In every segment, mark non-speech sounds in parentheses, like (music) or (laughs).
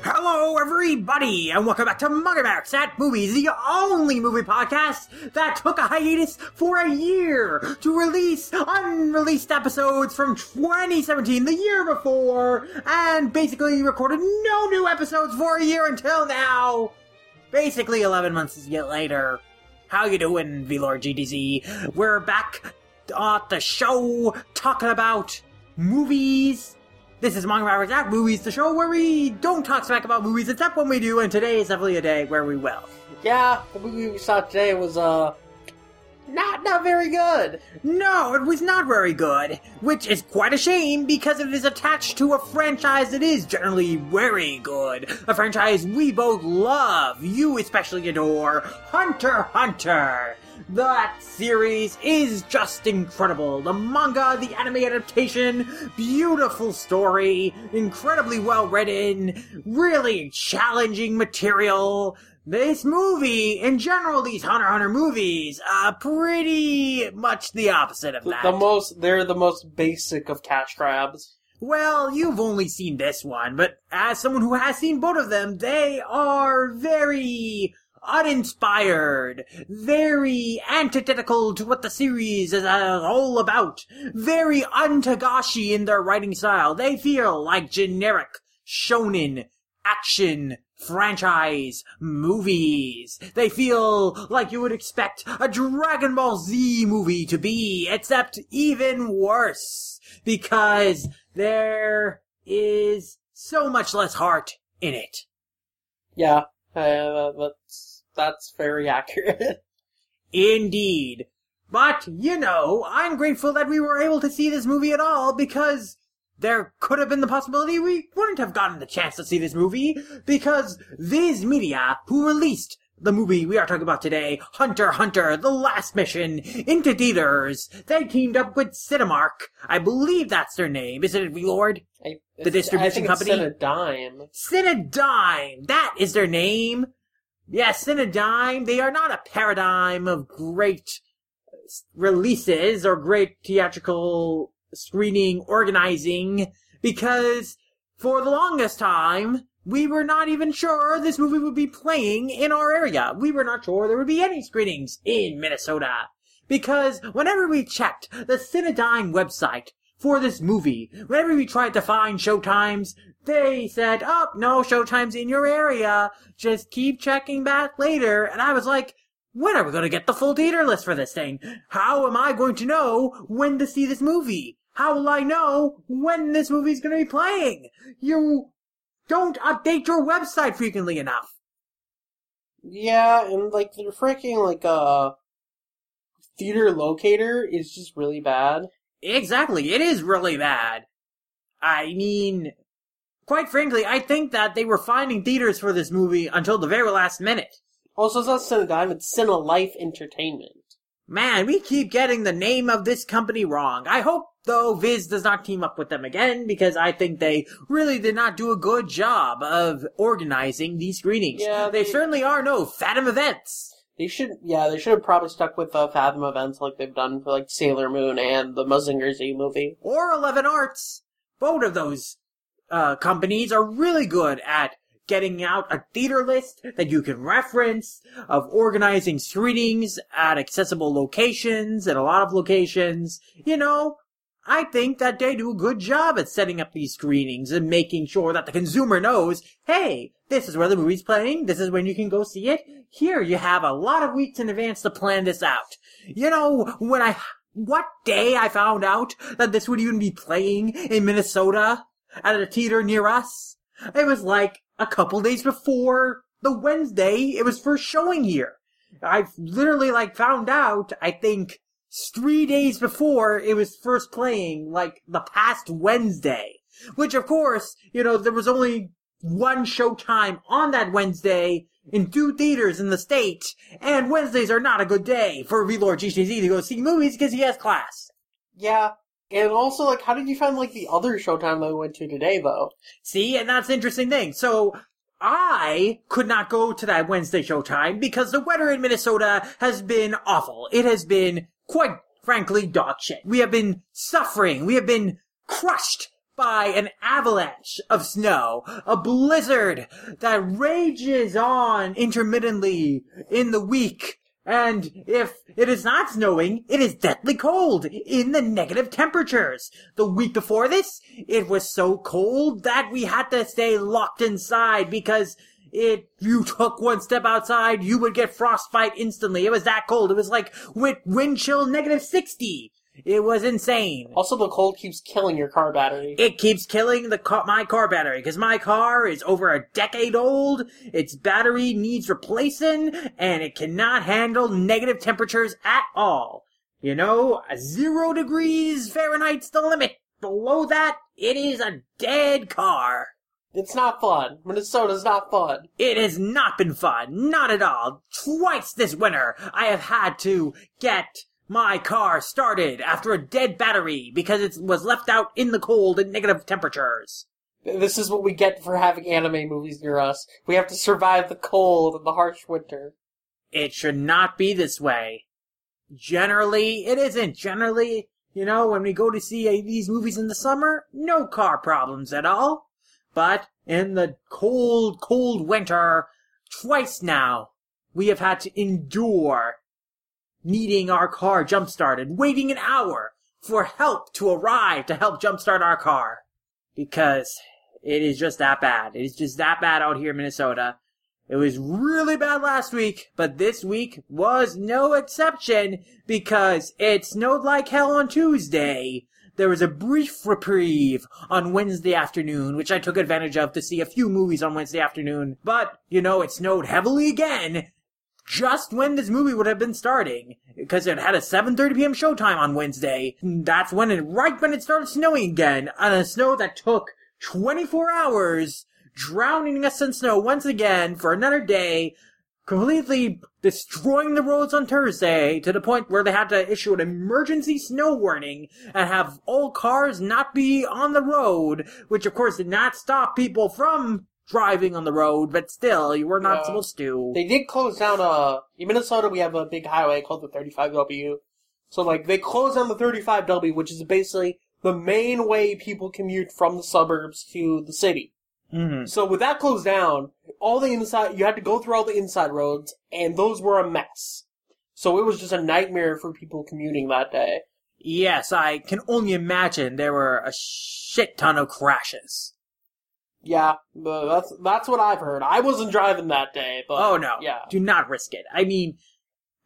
Hello, everybody, and welcome back to Max at Movies, the only movie podcast that took a hiatus for a year to release unreleased episodes from 2017, the year before, and basically recorded no new episodes for a year until now. Basically, 11 months yet later. How you doing, VLord GDZ? We're back at the show talking about movies this is Manga Mavericks at Movies, the show where we don't talk smack about movies except when we do, and today is definitely a day where we will. Yeah, the movie we saw today was uh not not very good. No, it was not very good, which is quite a shame because it is attached to a franchise that is generally very good. A franchise we both love, you especially adore, Hunter Hunter. That series is just incredible. The manga, the anime adaptation, beautiful story, incredibly well written, really challenging material. This movie, in general, these Hunter Hunter movies, are pretty much the opposite of that. The most they're the most basic of cash grabs. Well, you've only seen this one, but as someone who has seen both of them, they are very uninspired, very antithetical to what the series is uh, all about, very untagashi in their writing style. They feel like generic shonen action franchise movies. They feel like you would expect a Dragon Ball Z movie to be, except even worse, because there is so much less heart in it. Yeah, uh, that's that's very accurate. (laughs) Indeed. But, you know, I'm grateful that we were able to see this movie at all because there could have been the possibility we wouldn't have gotten the chance to see this movie because Viz Media, who released the movie we are talking about today, Hunter Hunter, The Last Mission, into theaters, they teamed up with Cinemark. I believe that's their name, isn't it, Lord? I, The distribution I think company? It's a dime. Cinedigm! That is their name! Yes, Cinedigm, they are not a paradigm of great uh, releases or great theatrical screening organizing because for the longest time, we were not even sure this movie would be playing in our area. We were not sure there would be any screenings in Minnesota. Because whenever we checked the Cinedigm website for this movie, whenever we tried to find showtimes, they said, oh, no showtimes in your area. Just keep checking back later. And I was like, when are we going to get the full theater list for this thing? How am I going to know when to see this movie? How will I know when this movie's going to be playing? You don't update your website frequently enough. Yeah, and like the freaking like uh theater locator is just really bad. Exactly, it is really bad. I mean, quite frankly, I think that they were finding theaters for this movie until the very last minute. Also, it's not Cinedigm, it's Cine Life Entertainment. Man, we keep getting the name of this company wrong. I hope, though, Viz does not team up with them again, because I think they really did not do a good job of organizing these screenings. Yeah, they, they- certainly are no Fathom events. They should, yeah, they should have probably stuck with uh, Fathom events like they've done for like Sailor Moon and the Mazinger Z movie. Or Eleven Arts. Both of those uh, companies are really good at getting out a theater list that you can reference, of organizing screenings at accessible locations and a lot of locations. You know, I think that they do a good job at setting up these screenings and making sure that the consumer knows, hey, this is where the movie's playing, this is when you can go see it. Here you have a lot of weeks in advance to plan this out. You know, when I, what day I found out that this would even be playing in Minnesota at a theater near us? It was like a couple days before the Wednesday it was first showing here. I've literally like found out, I think, three days before it was first playing, like the past Wednesday. Which of course, you know, there was only one showtime on that Wednesday in two theaters in the state, and Wednesdays are not a good day for VLord GTZ to go see movies because he has class. Yeah, and also like, how did you find like the other Showtime that we went to today though? See, and that's interesting thing. So, I could not go to that Wednesday showtime because the weather in Minnesota has been awful. It has been quite frankly dog shit. We have been suffering. We have been crushed by an avalanche of snow, a blizzard that rages on intermittently in the week. And if it is not snowing, it is deathly cold in the negative temperatures. The week before this, it was so cold that we had to stay locked inside because if you (laughs) took one step outside, you would get frostbite instantly. It was that cold. It was like wind chill negative 60. It was insane. Also, the cold keeps killing your car battery. It keeps killing the car, my car battery because my car is over a decade old. Its battery needs replacing, and it cannot handle negative temperatures at all. You know, zero degrees Fahrenheit's the limit. Below that, it is a dead car. It's not fun. Minnesota's not fun. It has not been fun, not at all. Twice this winter, I have had to get my car started after a dead battery because it was left out in the cold at negative temperatures. This is what we get for having anime movies near us. We have to survive the cold and the harsh winter. It should not be this way. Generally, it isn't. Generally, you know, when we go to see uh, these movies in the summer, no car problems at all. But in the cold, cold winter, twice now, we have had to endure needing our car jump started, waiting an hour for help to arrive to help jumpstart our car. Because it is just that bad. It is just that bad out here in Minnesota. It was really bad last week, but this week was no exception because it snowed like hell on Tuesday. There was a brief reprieve on Wednesday afternoon, which I took advantage of to see a few movies on Wednesday afternoon. But, you know, it snowed heavily again just when this movie would have been starting because it had a 7:30 p.m. showtime on Wednesday. That's when it right when it started snowing again, on a snow that took 24 hours, drowning us in snow once again for another day, completely destroying the roads on Thursday to the point where they had to issue an emergency snow warning and have all cars not be on the road, which of course did not stop people from driving on the road, but still, you were not Yeah. supposed to. They did close down uh in Minnesota we have a big highway called the 35W. So like they closed down the 35W, which is basically the main way people commute from the suburbs to the city. Mhm. So with that closed down, all the inside you had to go through all the inside roads, and those were a mess. So it was just a nightmare for people commuting that day. Yes, I can only imagine there were a shit ton of crashes. Yeah, that's that's what I've heard. I wasn't driving that day, but Oh no. yeah. Do not risk it. I mean,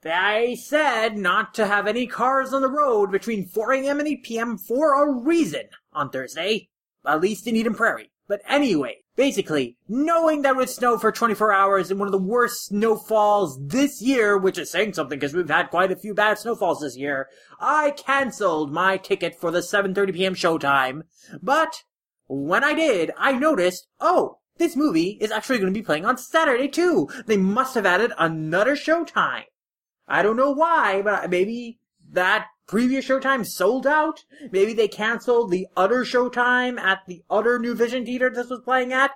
they said not to have any cars on the road between 4 a.m. and 8 p.m. for a reason on Thursday. At least in Eden Prairie. But anyway, basically, knowing that it would snow for 24 hours in one of the worst snowfalls this year, which is saying something because we've had quite a few bad snowfalls this year, I cancelled my ticket for the 7.30 p.m. showtime. But when I did, I noticed, oh, this movie is actually going to be playing on Saturday too. They must have added another showtime. I don't know why, but maybe that previous showtime sold out. Maybe they canceled the other showtime at the other New Vision theater this was playing at.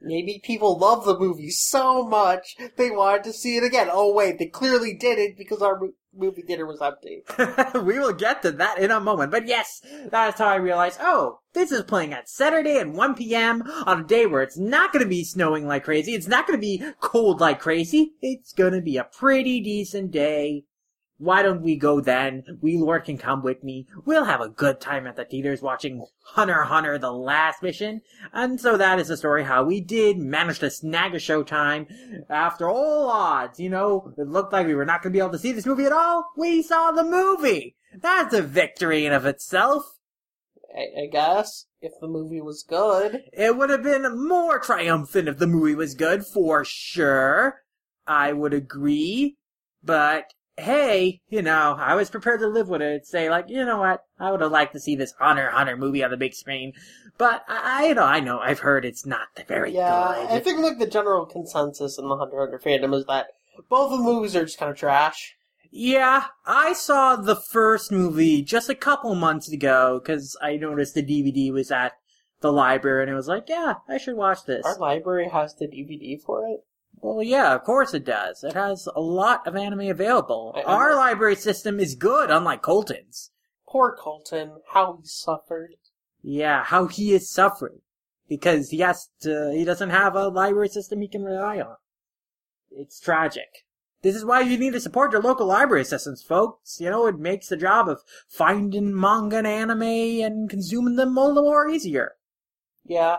Maybe people love the movie so much they wanted to see it again. Oh wait, they clearly did it because our movie theater was empty. (laughs) we will get to that in a moment. But yes, that's how I realized, oh, this is playing at Saturday at 1 p.m. on a day where it's not going to be snowing like crazy. It's not going to be cold like crazy. It's going to be a pretty decent day. Why don't we go then? We Lord can come with me. We'll have a good time at the theaters watching Hunter Hunter The Last Mission. And so that is the story how we did manage to snag a showtime after all odds. You know, it looked like we were not going to be able to see this movie at all. We saw the movie. That's a victory in of itself. I, I guess if the movie was good. It would have been more triumphant if the movie was good, for sure. I would agree. But hey, you know, I was prepared to live with it. Say like, you know what? I would have liked to see this Hunter Hunter movie on the big screen. But I, I you know, I know, I've heard it's not the very Yeah, good. I think like the general consensus in the Hunter Hunter fandom is that both of the movies are just kind of trash. Yeah, I saw the first movie just a couple months ago because I noticed the DVD was at the library and it was like, yeah, I should watch this. Our library has the DVD for it. Well, yeah, of course it does. It has a lot of anime available. I- Our library system is good, unlike Colton's. Poor Colton, how he suffered. Yeah, how he is suffering because he has to. He doesn't have a library system he can rely on. It's tragic. This is why you need to support your local library systems, folks. You know, it makes the job of finding manga and anime and consuming them all the more easier. Yeah,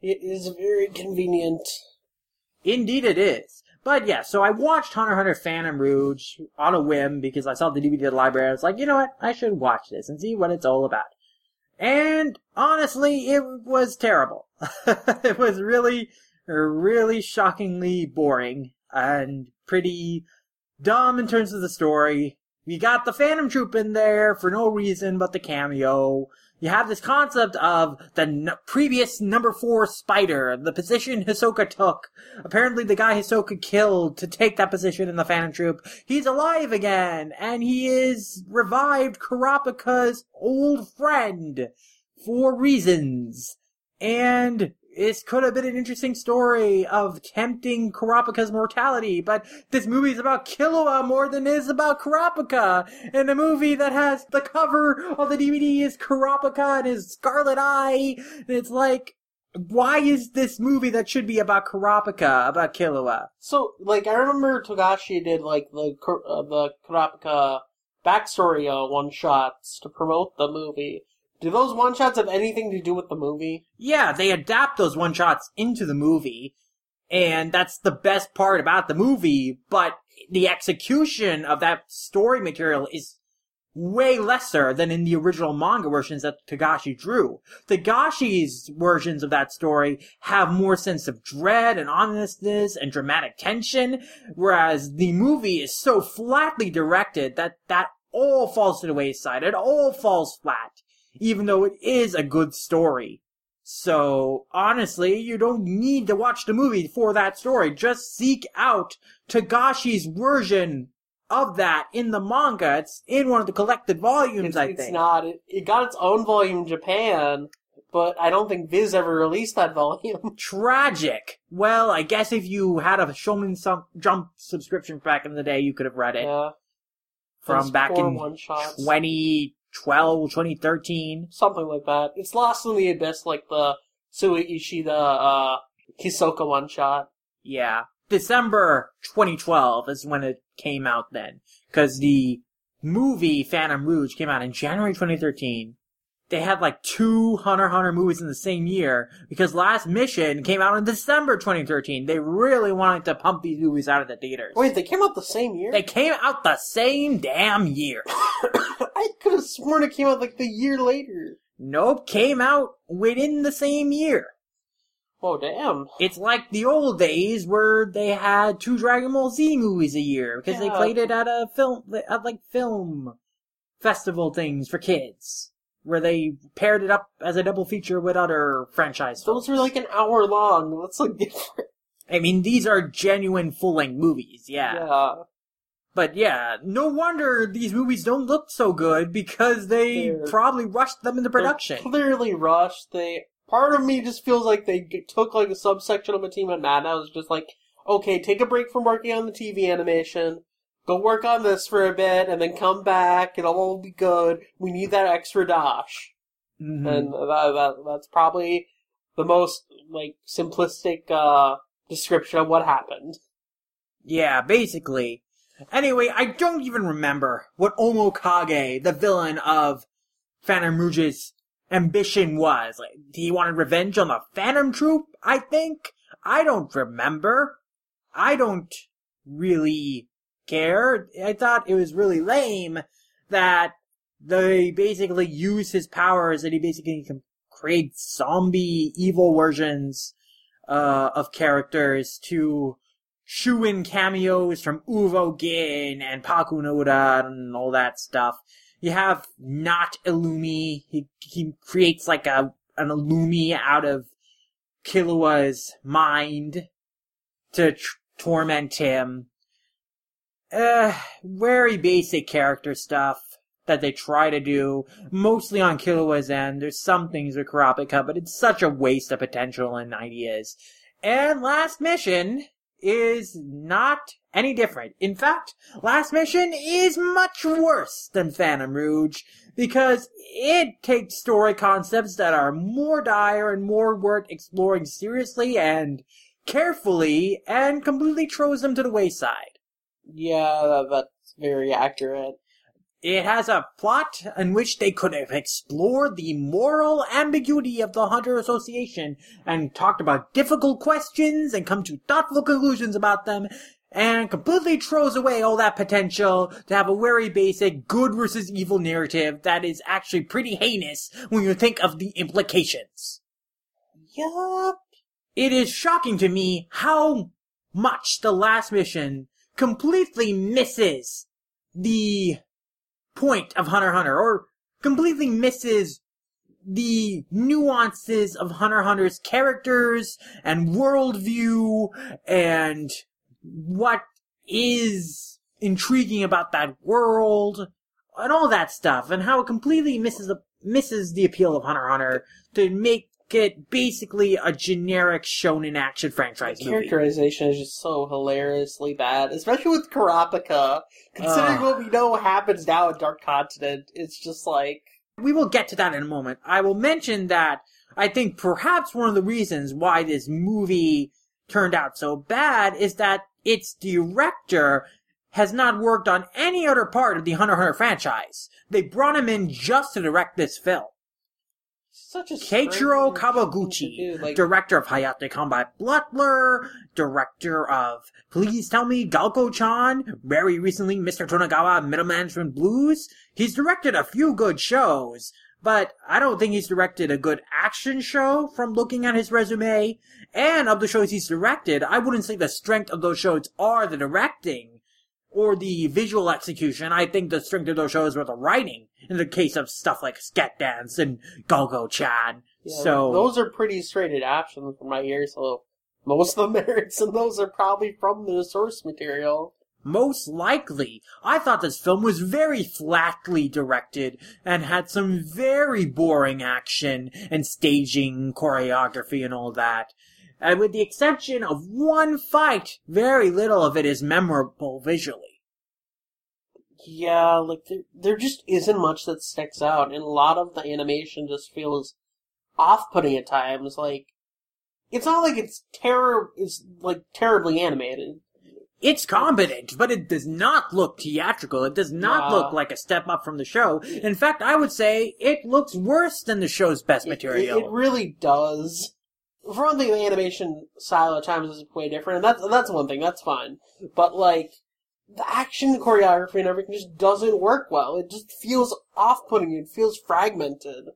it is very convenient. Indeed it is. But yeah, so I watched Hunter Hunter Phantom Rouge on a whim because I saw the DVD at the library. I was like, you know what? I should watch this and see what it's all about. And honestly, it was terrible. (laughs) it was really, really shockingly boring and pretty dumb in terms of the story. We got the Phantom Troop in there for no reason but the cameo. You have this concept of the n- previous number four spider, the position Hisoka took. Apparently the guy Hisoka killed to take that position in the Phantom Troop, he's alive again, and he is revived Kurapika's old friend for reasons. And this could have been an interesting story of tempting Kurapika's mortality, but this movie is about Killua more than it is about Kurapika. And a movie that has the cover of the DVD is Kurapika and his scarlet eye. And it's like, why is this movie that should be about Kurapika about Killua? So, like, I remember Togashi did like the uh, the Kurapika backstory uh, one shots to promote the movie. Do those one shots have anything to do with the movie? Yeah, they adapt those one shots into the movie, and that's the best part about the movie, but the execution of that story material is way lesser than in the original manga versions that Togashi drew. Togashi's versions of that story have more sense of dread and ominousness and dramatic tension, whereas the movie is so flatly directed that that all falls to the wayside. It all falls flat even though it is a good story. So, honestly, you don't need to watch the movie for that story. Just seek out Togashi's version of that in the manga. It's in one of the collected volumes, It's, I it's think. It's not. It, it got its own volume in Japan, but I don't think Viz ever released that (laughs) volume. Tragic. Well, I guess if you had a Shonen Jump subscription back in the day, you could have read it. yeah, From Those back in one-shots. 2012, 2013. something like that. It's lost in the abyss, like the Sui Ishida uh, Hisoka one shot. Yeah. December 2012 is when it came out then. Cause the movie Phantom Rouge came out in January 2013. They had like two Hunter Hunter movies in the same year because Last Mission came out in December 2013. They really wanted to pump these movies out of the theaters. Wait, they came out the same year? They came out the same damn year. (coughs) I could have sworn it came out like the year later. Nope, came out within the same year. Oh damn! It's like the old days where they had two Dragon Ball Z movies a year because they played it at a film, at like film festival things for kids, where they paired it up as a double feature with other franchise films. Those were like an hour long. That's like (laughs) different. I mean, these are genuine full length movies, yeah. Yeah. But yeah, no wonder these movies don't look so good because they They're- probably rushed them into production. Clearly rushed. They part of me just feels like they took like a subsection of a team at Mad. I was just like, okay, take a break from working on the TV animation, go work on this for a bit, and then come back. It'll all be good. We need that extra dash, Mhm. and that, that that's probably the most like simplistic uh description of what happened. Yeah, basically. Anyway, I don't even remember what Omokage, the villain of Phantom Rouge's ambition was. Like, he wanted revenge on the Phantom Troop, I think? I don't remember. I don't really care. I thought it was really lame that they basically use his powers and he basically can create zombie evil versions uh, of characters to shoe in cameos from Uvogin and Pakunoda and all that stuff. You have not Illumi. He he creates like a an Illumi out of Killua's mind to tr- torment him. Uh, very basic character stuff that they try to do, mostly on Killua's end. There's some things with Kurapika, but it's such a waste of potential and ideas. And last mission is not any different. In fact, last mission is much worse than Phantom Rouge because it takes story concepts that are more dire and more worth exploring seriously and carefully and completely throws them to the wayside. Yeah, that's very accurate. It has a plot in which they could have explored the moral ambiguity of the Hunter Association and talked about difficult questions and come to thoughtful conclusions about them and completely throws away all that potential to have a very basic good versus evil narrative that is actually pretty heinous when you think of the implications. Yup. It is shocking to me how much the last mission completely misses the point of Hunter Hunter, or completely misses the nuances of Hunter Hunter's characters and worldview and what is intriguing about that world and all that stuff, and how it completely misses the misses the appeal of Hunter Hunter to make it basically a generic shonen action franchise movie. Characterization is just so hilariously bad, especially with Kurapika. Considering Ugh. what we know happens now at Dark Continent, it's just like We will get to that in a moment. I will mention that I think perhaps one of the reasons why this movie turned out so bad is that its director has not worked on any other part of the Hunter Hunter franchise. They brought him in just to direct this film. Such a Keiichiro strange Kawaguchi, do, Like, director of Hayate Combat Butler, director of Please Tell Me Galko-chan, very recently Mr. Tonegawa Middle Management Blues. He's directed a few good shows, but I don't think he's directed a good action show from looking at his resume. And of the shows he's directed, I wouldn't say the strength of those shows are the directing or the visual execution. I think the strength of those shows were the writing in the case of stuff like Sket Dance and Galko-chan. yeah, so those are pretty straight adaptations from my ear, so most of the (laughs) merits in those are probably from the source material. Most likely. I thought this film was very flatly directed and had some very boring action and staging, choreography and all that. And with the exception of one fight, very little of it is memorable visually. Yeah, like there, there just isn't much that sticks out, and a lot of the animation just feels off-putting at times. Like it's not like it's terror, it's like terribly animated. It's competent, but it does not look theatrical. It does not Yeah. look like a step up from the show. In fact, I would say it looks worse than the show's best It- material. It, it really does. For one thing, the animation style at times is way different, and that's that's one thing. That's fine, but like the action choreography and everything just doesn't work well. It just feels off-putting. It feels fragmented.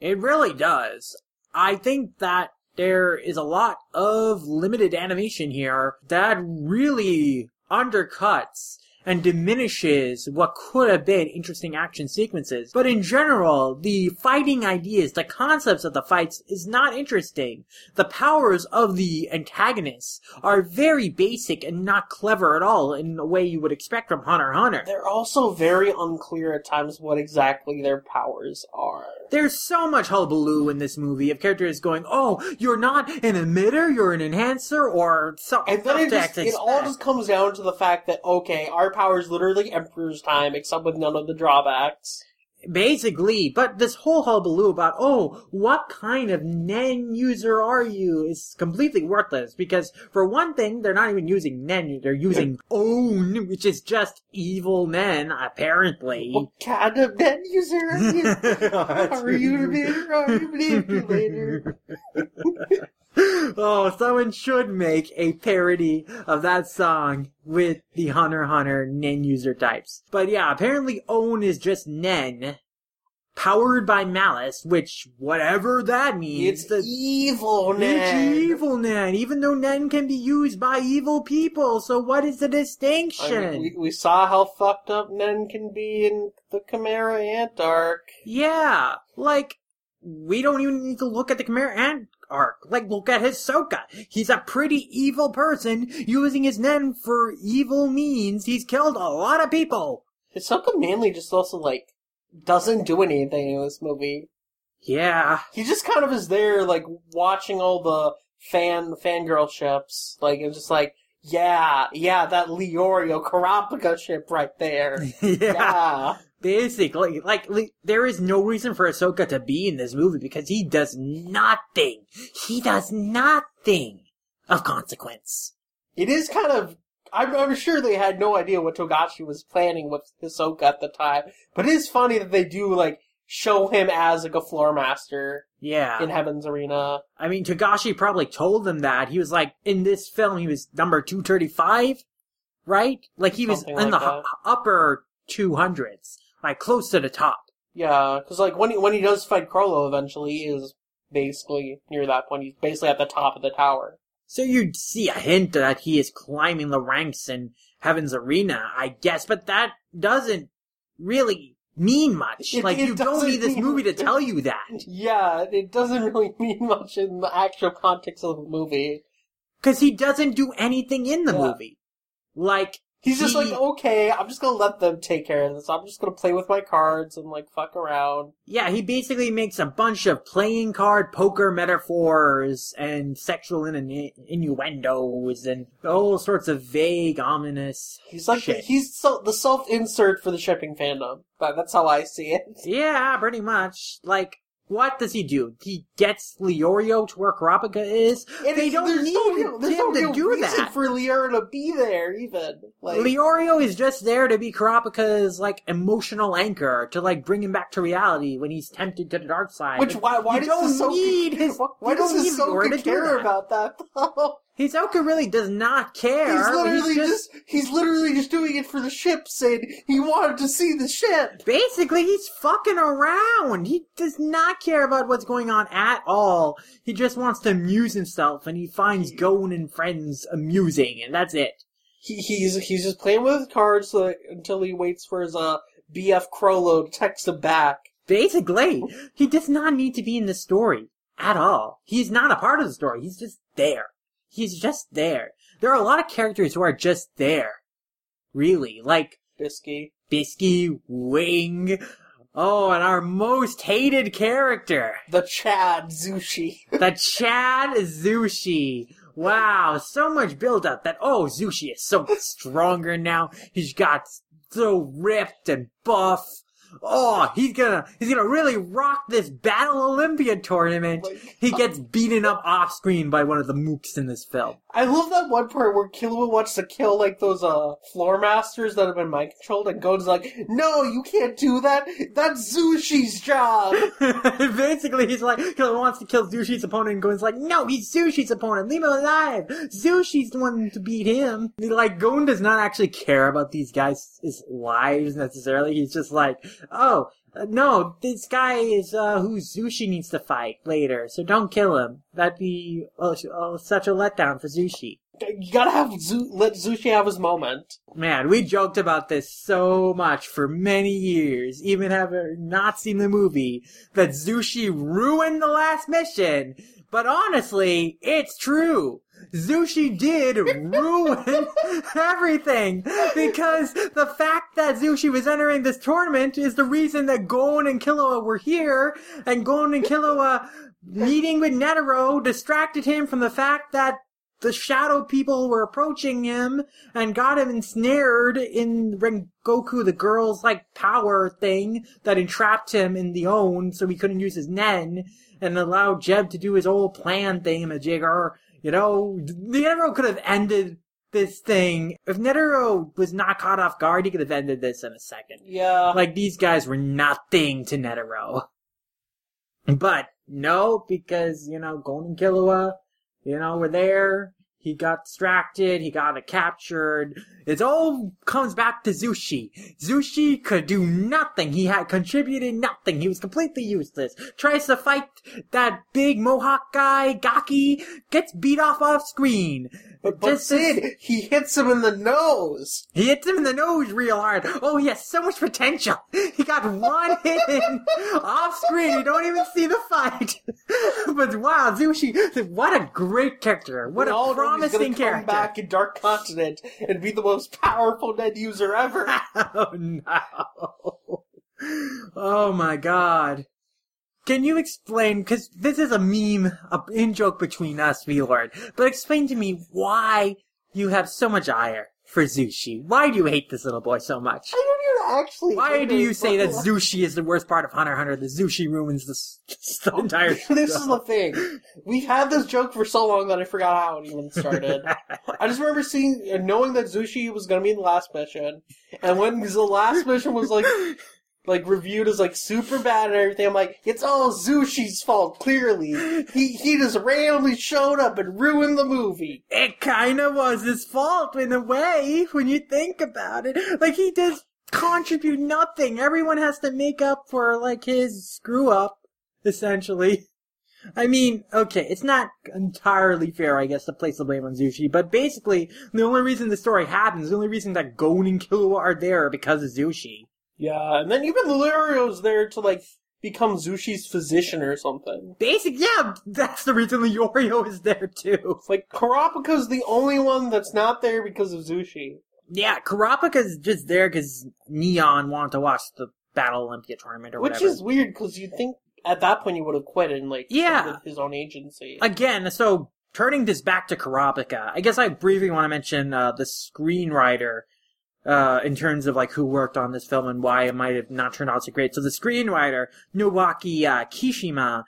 It really does. I think that there is a lot of limited animation here that really undercuts and diminishes what could have been interesting action sequences. But in general, the fighting ideas, the concepts of the fights is not interesting. The powers of the antagonists are very basic and not clever at all in a way you would expect from Hunter Hunter. They're also very unclear at times what exactly their powers are. There's so much hullabaloo in this movie of characters going, "Oh, you're not an emitter, you're an enhancer," or something. And then it just it all just comes down to the fact that okay, our power is literally Emperor's time, except with none of the drawbacks. Basically. But this whole hullabaloo about, "Oh, what kind of Nen user are you?" is completely worthless because, for one thing, they're not even using Nen; they're using Own, which is just evil Nen, apparently. What kind of Nen user are you? (laughs) are you a man or are you a manipulator? (laughs) oh, someone should make a parody of that song with the Hunter Hunter Nen user types. But yeah, apparently Own is just Nen, powered by malice, which, whatever that means, It's the, evil, it's evil Nen, even though Nen can be used by evil people, so what is the I distinction? mean, we, we saw how fucked up Nen can be in the Chimera Ant Antark. Yeah, like we don't even need to look at the Chimera Ant arc. Like, look at Hisoka. He's a pretty evil person using his Nen for evil means. He's killed a lot of people. Hisoka mainly just also like doesn't do anything in this movie. Yeah. He just kind of is there, like watching all the fan fangirl ships, like it's just like, yeah, yeah, that Leorio Kurapika ship right there. (laughs) yeah. Yeah. Basically, like, li- there is no reason for Hisoka to be in this movie because he does nothing. He does nothing of consequence. It is kind of. I'm, I'm sure they had no idea what Togashi was planning with Hisoka at the time, but it is funny that they do like show him as like a floor master Yeah. in Heaven's Arena. I mean, Togashi probably told them that. He was like, in this film, he was number 235, right? Like, he was in like the upper 200s, like, close to the top. Yeah, because like when he when he does fight Chrollo, eventually he is basically near that point. He's basically at the top of the tower. So you'd see a hint that he is climbing the ranks in Heaven's Arena, I guess, but that doesn't really mean much. It- like, (laughs) it you don't need this movie to tell you that. (laughs) Yeah, it doesn't really (laughs) mean much in the actual context of the movie. Cause he doesn't do anything in the Yeah. movie. Like, He's just He- like, okay, I'm just gonna let them take care of this. I'm just gonna play with my cards and like fuck around. Yeah, he basically makes a bunch of playing card poker metaphors and sexual in- innuendos and all sorts of vague, ominous. He's like shit. he's so, the self insert for the shipping fandom. But that's how I see it. Yeah, pretty much. Like, what does he do? He gets Leorio to where Kurapika is. And They don't need no real, there's him no to do reason that. for Leorio to be there even. Like Leorio is just there to be Kurapika's like emotional anchor to like bring him back to reality when he's tempted to the dark side. Which why why you does don't Hisoka, need his. why, does don't need to Hisoka care that. about that though? Hisoka really does not care. He's literally He's just, he's literally just doing it for the ships and he wanted to see the ship. Basically, he's fucking around. He does not care about what's going on at all. He just wants to amuse himself, and he finds Gon and friends amusing, and that's it. He, he's he's just playing with his cards so that, until he waits for his uh BF Chrollo to text him back. Basically, he does not need to be in the story at all. He's not a part of the story. He's just there. He's just there. There are a lot of characters who are just there. Really. Like, Bisky. Bisky, Wing, oh, and our most hated character. The Chad Zushi. (laughs) The Chad Zushi. Wow, so much build up that, oh, Zushi is so much stronger now. He's got so ripped and buff. Oh, he's gonna, he's gonna really rock this Battle Olympia tournament. Like- He gets beaten up off screen by one of the mooks in this film. I love that one part where Killua wants to kill like those uh floor masters that have been mind controlled, and Gon's like, "No, you can't do that. That's Zushi's job." (laughs) Basically, he's like, he wants to kill Zushi's opponent, and Gon's like, no, he's Zushi's opponent, leave him alive! Zushi's the one to beat him. Like, Gon does not actually care about these guys' lives necessarily, he's just like, oh, uh, no, this guy is, uh, who Zushi needs to fight later, so don't kill him. That'd be, oh, oh, such a letdown for Zushi. You gotta have Zu- let Zushi have his moment. Man, we joked about this so much for many years, even having not seen the movie, that Zushi ruined the last mission. But honestly, it's true. Zushi did ruin (laughs) everything because the fact that Zushi was entering this tournament is the reason that Gon and Killua were here, and Gon and Killua meeting with Netero distracted him from the fact that the shadow people were approaching him and got him ensnared in Rengoku, the girl's like power thing that entrapped him in the own so he couldn't use his Nen and allowed Jed to do his old plan thingamajigger. You know, Netero could have ended this thing. If Netero was not caught off guard, he could have ended this in a second. Yeah. Like these guys were nothing to Netero. But no, because, you know, Golden Killua, you know, were there. He got distracted. He got captured. It all comes back to Zushi. Zushi could do nothing. He had contributed nothing. He was completely useless. Tries to fight that big Mohawk guy, Gaki, gets beat off off screen. But, but Just Sid, he hits him in the nose. he hits him in the nose real hard. Oh, he has so much potential. He got one (laughs) hit in off screen. You don't even see the fight. (laughs) but wow, Zushi, what a great character. What We a all promising gonna character. Come back in Dark Continent and be the most powerful Nen user ever. (laughs) oh no. oh my god. Can you explain, because this is a meme, a in joke between us, V-Lord, but explain to me why you have so much ire for Zushi. Why do you hate this little boy so much? I don't even actually. Why do you say that (laughs) Zushi is the worst part of Hunter x Hunter? The Zushi ruins this, the (laughs) oh, entire (laughs) this is the thing. We've had this joke for so long that I forgot how it even started. I just remember seeing, knowing that Zushi was gonna be in the last mission, and when the last mission was like, like reviewed as like super bad and everything, I'm like, it's all Zushi's fault. Clearly, he he just randomly showed up and ruined the movie. it kind of was his fault in a way when you think about it. Like he does contribute nothing. Everyone has to make up for like his screw up, essentially. I mean, okay, it's not entirely fair, I guess, to place the blame on Zushi, but basically, the only reason the story happens, the only reason that Gon and Killua are there are because of Zushi. Yeah, and then even Leorio's there to like become Zushi's physician or something. Basic, yeah, that's the reason Leorio is there too. It's like Kurapika's the only one that's not there because of Zushi. Yeah, Kurapika's just there because Neon wanted to watch the Battle Olympia tournament or Which whatever. Which is weird because you'd think at that point you would have quit and like Yeah. his own agency. Again, so turning this back to Kurapika, I guess I briefly want to mention uh, the screenwriter uh, in terms of like who worked on this film and why it might have not turned out so great. So the screenwriter Nobuaki uh, Kishima,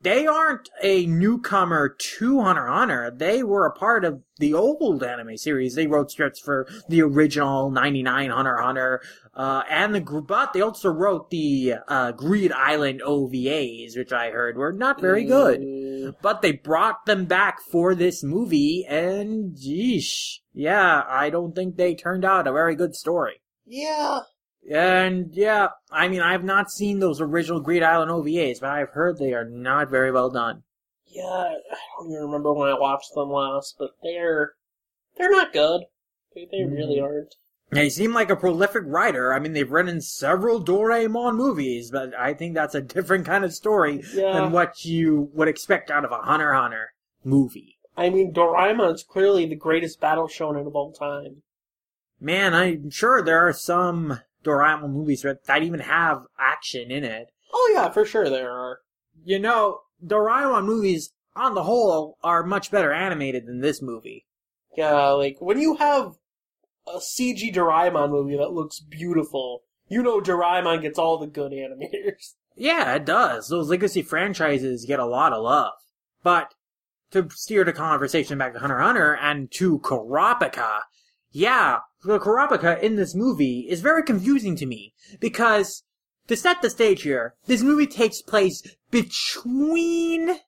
they aren't a newcomer to Hunter x Hunter. They were a part of the old anime series. They wrote scripts for the original '99 Hunter x Hunter, uh, and the but they also wrote the uh, Greed Island OVAs, which I heard were not very good. Mm, But they brought them back for this movie, and geesh, yeah, I don't think they turned out a very good story. yeah, And yeah, I mean, I've not seen those original Greed Island OVAs, but I've heard they are not very well done. yeah. I don't even remember when I watched them last, but they're they're not good. They, they mm-hmm. really aren't. They seem like a prolific writer. I mean, they've written several Doraemon movies, but I think that's a different kind of story Yeah, than what you would expect out of a Hunter Hunter movie. I mean Doraemon is clearly the greatest battle shonen of all time. Man, I'm sure there are some Doraemon movies that, even have action in it. Oh yeah, for sure there are. You know, Doraemon movies, on the whole, are much better animated than this movie. Yeah, like when you have a CG Doraemon movie that looks beautiful, you know Doraemon gets all the good animators. (laughs) Yeah, it does. Those legacy franchises get a lot of love. But, to steer the conversation back to Hunter Hunter and to Kurapika, yeah, the Kurapika in this movie is very confusing to me, because, to set the stage here, this movie takes place between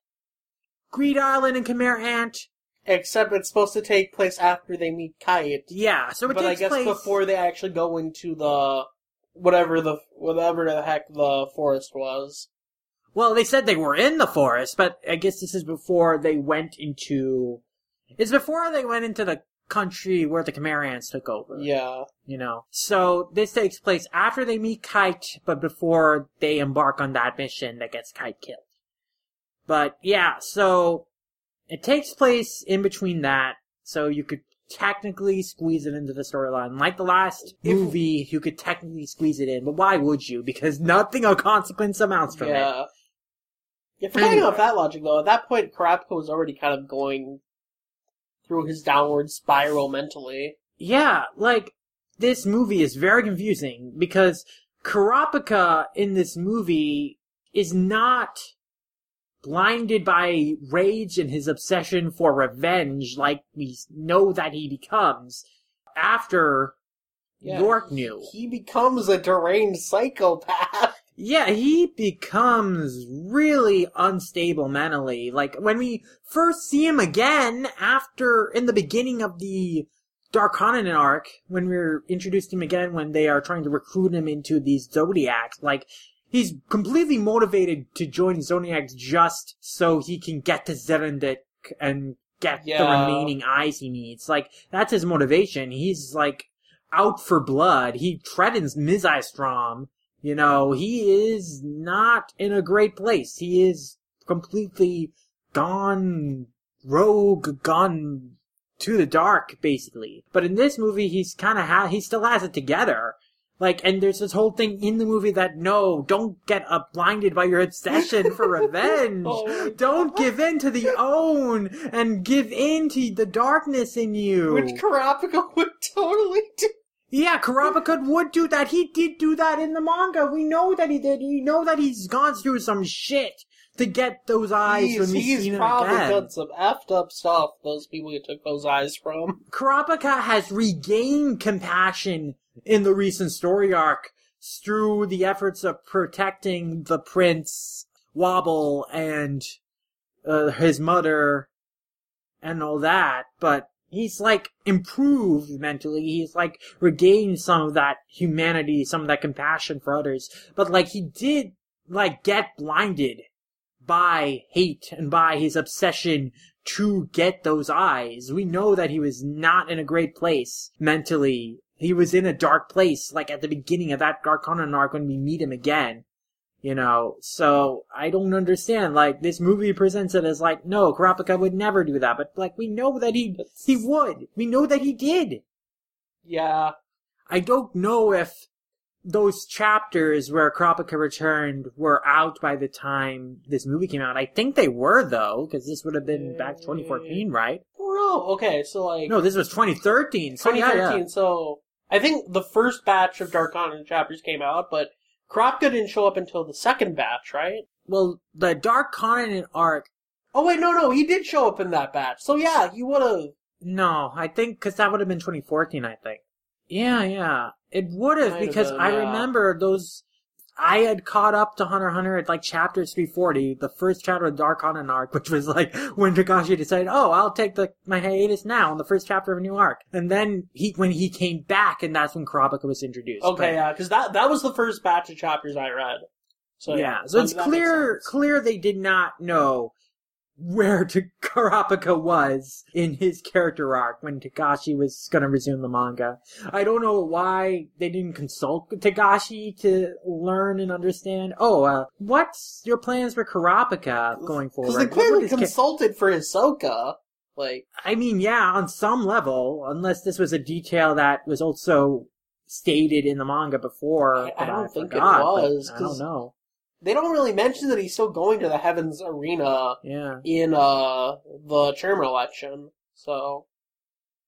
Greed Island and Chimera Ant. Except it's supposed to take place after they meet Kite. Yeah, so it but I takes guess place before they actually go into the whatever the whatever the heck the forest was. Well, they said they were in the forest, but I guess this is before they went into. It's before they went into the country where the Chimera took over. Yeah. You know. So this takes place after they meet Kite, but before they embark on that mission that gets Kite killed. But yeah, so it takes place in between that, so you could technically squeeze it into the storyline. Like the last movie, you could technically squeeze it in, but why would you? Because nothing of consequence amounts from it. Yeah. Yeah, forgetting Anyway. off that logic though, at that point Kurapika was already kind of going through his downward spiral mentally. Yeah, like this movie is very confusing because Kurapika in this movie is not blinded by rage and his obsession for revenge like we know that he becomes after Yeah. Yorknew. He becomes a deranged psychopath. Yeah, he becomes really unstable mentally. Like when we first see him again after in the beginning of the Dark Conan arc, when we're introduced to him again when they are trying to recruit him into these Zodiacs, like he's completely motivated to join Zodiacs just so he can get to Tserriednich and get the remaining eyes he needs. Like that's his motivation. He's like out for blood. He threatens Mizaistom. You know, he is not in a great place. He is completely gone rogue, gone to the dark, basically. But in this movie, he's kind of ha- he still has it together. Like, and there's this whole thing in the movie that no, don't get uh, blinded by your obsession for (laughs) revenge. Oh don't give in to the own and give in to the darkness in you. Which Kurapika would totally do. Yeah, Kurapika would do that. He did do that in the manga. We know that he did. We know that he's gone through some shit to get those eyes He's, we he's probably again. done some effed up stuff, those people he took those eyes from. (laughs) Kurapika has regained compassion in the recent story arc through the efforts of protecting the prince, Woble, and uh, his mother, and all that. But he's like improved mentally. He's like regained some of that humanity, some of that compassion for others. But like he did like get blinded by hate and by his obsession to get those eyes. We know that he was not in a great place mentally. He was in a dark place, like at the beginning of that Dark Continent arc when we meet him again. You know, so I don't understand. Like this movie presents it as like, no, Kurapika would never do that, but like we know that he he would. We know that he did. Yeah. I don't know if those chapters where Kurapika returned were out by the time this movie came out. I think they were though, because this would have been back mm. 2014, right? Oh, no. Okay, so like No, this was 2013. So yeah, 2013. yeah. So I think the first batch of Dark Continent chapters came out, but Kurapika didn't show up until the second batch, right? Well, the Dark Continent arc. Oh wait, no, no, he did show up in that batch. So yeah, he would have. No, I think because that would have been 2014. I think. Yeah, yeah, it would have because I remember those. I had caught up to Hunter Hunter at like chapter 340, the first chapter of Dark Continent arc, (laughs) which was like when Togashi decided, oh, I'll take the my hiatus now in the first chapter of a new arc, and then he when he came back, and that's when Kurapika was introduced. Okay, But- yeah, because that that was the first batch of chapters I read. So yeah, yeah, so it's clear clear they did not know where to Kurapika was in his character arc when Togashi was going to resume the manga. I don't know why they didn't consult Togashi to learn and understand. Oh, uh, what's your plans for Kurapika going forward? Because they clearly his ca- consulted for Hisoka. Like, I mean, yeah, on some level, unless this was a detail that was also stated in the manga before. I- I don't think it forgot, but was, I don't know. They don't really mention that he's still going to the Heavens Arena Yeah. in uh the chairman election. So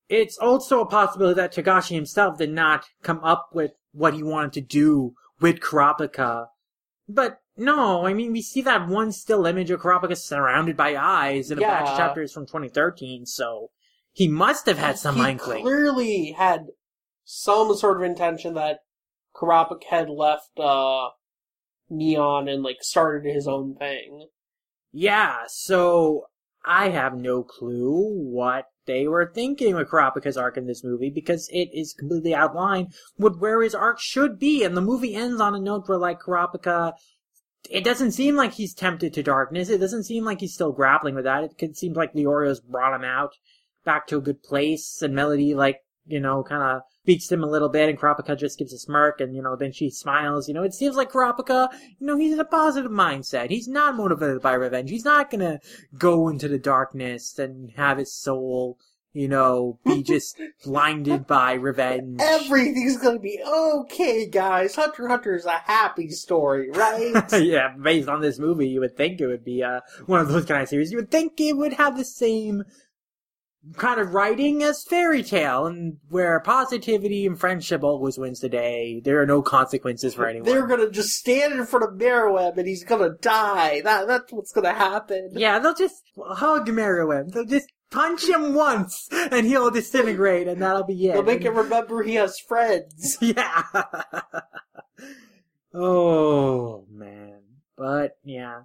It's also a possibility that Togashi himself did not come up with what he wanted to do with Kurapika. But no, I mean, we see that one still image of Kurapika surrounded by eyes in a batch Yeah. of chapters from 2013, so he must have had some he inkling. clearly had some sort of intention that Karapik had left uh Neon and like started his own thing. Yeah, so I have no clue what they were thinking with Kurapika's arc in this movie because it is completely outlined with where his arc should be, and the movie ends on a note where like Kurapika. It doesn't seem like he's tempted to darkness. It doesn't seem like he's still grappling with that. It could seem like the Oreos brought him out back to a good place, and Melody like you know kind of beats him a little bit, and Kurapika just gives a smirk, and you know then she smiles. You know it seems like Kurapika you know, he's in a positive mindset. He's not motivated by revenge. He's not gonna go into the darkness and have his soul, you know, be (laughs) just blinded by revenge. Everything's gonna be okay, guys. Hunter Hunter is a happy story, right? (laughs) yeah, based on this movie, you would think it would be uh, one of those kind of series. You would think it would have the same kind of writing as Fairy Tail, and where positivity and friendship always wins the day. There are no consequences for anyone. They're gonna just stand in front of Meruem and he's gonna die. That that's what's gonna happen. Yeah, they'll just hug Meruem. They'll just punch him once, and he'll disintegrate, and that'll be it. They'll make him remember he has friends. (laughs) Yeah. (laughs) oh man, but yeah,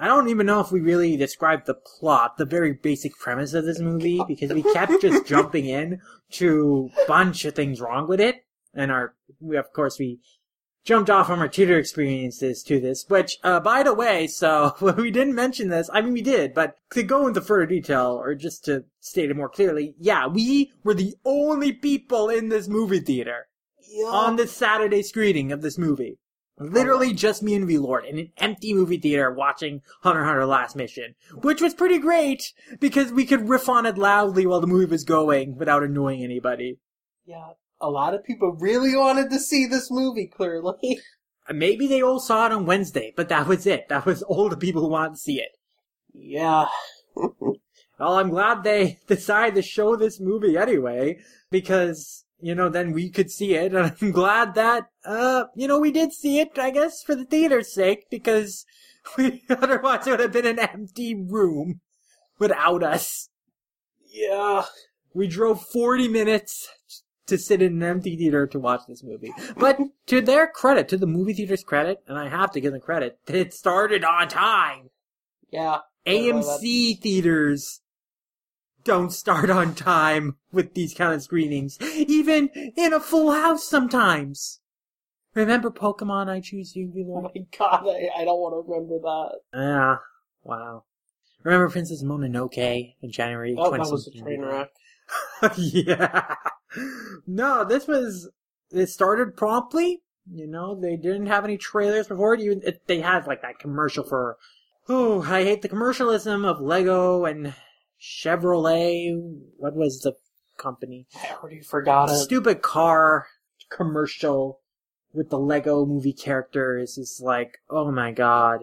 I don't even know if we really described the plot, the very basic premise of this movie, because we kept just (laughs) jumping in to bunch of things wrong with it, and our we of course we jumped off from our tutor experiences to this, which, uh, by the way, so (laughs) we didn't mention this. I mean, we did, but to go into further detail, or just to state it more clearly, yeah, we were the only people in this movie theater Yeah. on this Saturday screening of this movie. Literally just me and V-Lord in an empty movie theater watching Hunter Hunter Last Mission, which was pretty great because we could riff on it loudly while the movie was going without annoying anybody. yeah. a lot of people really wanted to see this movie, clearly. (laughs) Maybe they all saw it on Wednesday, but that was it. That was all the people who wanted to see it. yeah. (laughs) Well, I'm glad they (laughs) decided to show this movie anyway, because, you know, then we could see it, (laughs) and I'm glad that, uh, you know, we did see it, I guess, for the theater's sake, because (laughs) we, otherwise it would have been an empty room without us. Yeah. We drove 40 minutes to sit in an empty theater to watch this movie. But to their credit, to the movie theater's credit, and I have to give them credit, it started on time. Yeah. Yeah, AMC theaters don't start on time with these kind of screenings, even in a full house sometimes. Remember Pokemon I Choose You, Oh my god, I, I don't want to remember that. Yeah, wow. Remember Princess Mononoke in January That, that was a train wreck. (laughs) yeah. No, this was. It started promptly. You know, they didn't have any trailers before it. Even it, they had like that commercial for. Oh, I hate the commercialism of Lego and Chevrolet. What was the company? I already forgot The it. stupid car commercial with the Lego movie characters is like, oh my god,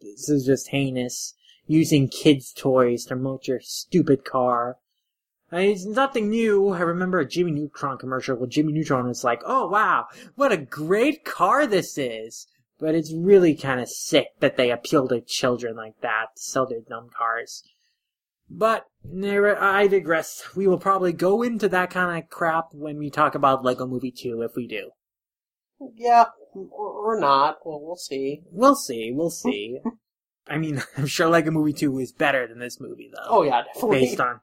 this is just heinous. Using kids' toys to promote your stupid car. I mean, it's nothing new. I remember a Jimmy Neutron commercial where Jimmy Neutron was like, oh wow, what a great car this is. But it's really kind of sick that they appeal to children like that, to sell their dumb cars. But I digress. We will probably go into that kind of crap when we talk about Lego Movie 2 if we do. Yeah, or, or not. Well, we'll see. We'll see. We'll see. I mean, (laughs) I'm sure Lego Movie 2 is better than this movie though. Oh yeah, definitely. based on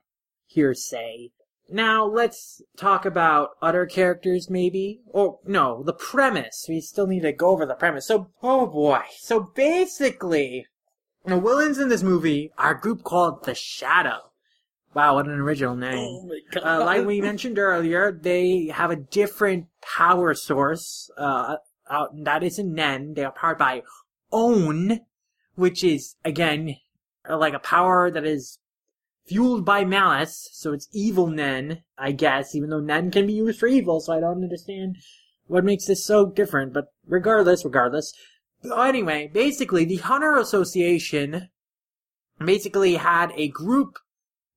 hearsay. Now let's talk about other characters, maybe. Or no, the premise. We still need to go over the premise. So, oh boy. So basically, the villains in this movie are a group called the Shadow. Wow, what an original name. Oh my god. Uh, like we mentioned earlier, they have a different power source. Uh, uh, that isn't Nen. They are powered by Own, which is again like a power that is fueled by malice. So it's evil Nen, I guess. Even though Nen can be used for evil, so I don't understand what makes this so different. But regardless, regardless. Anyway, basically, the Hunter Association basically had a group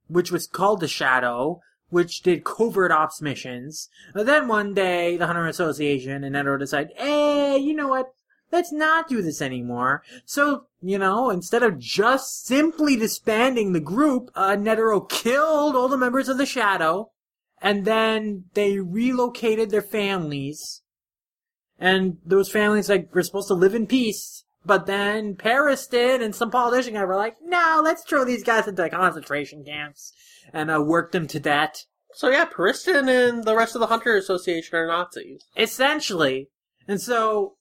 which was called the Shadow, which did covert ops missions. Then one day, the Hunter Association and Netero decide, hey, you know what? Let's not do this anymore. So, you know, instead of just simply disbanding the group, uh, Netero killed all the members of the Shadow, and then they relocated their families. And those families, like, were supposed to live in peace. But then Pariston and some politician guy were like, no, let's throw these guys into concentration camps and uh, work them to death. So yeah, Pariston and the rest of the Hunter Association are Nazis. Essentially. And so,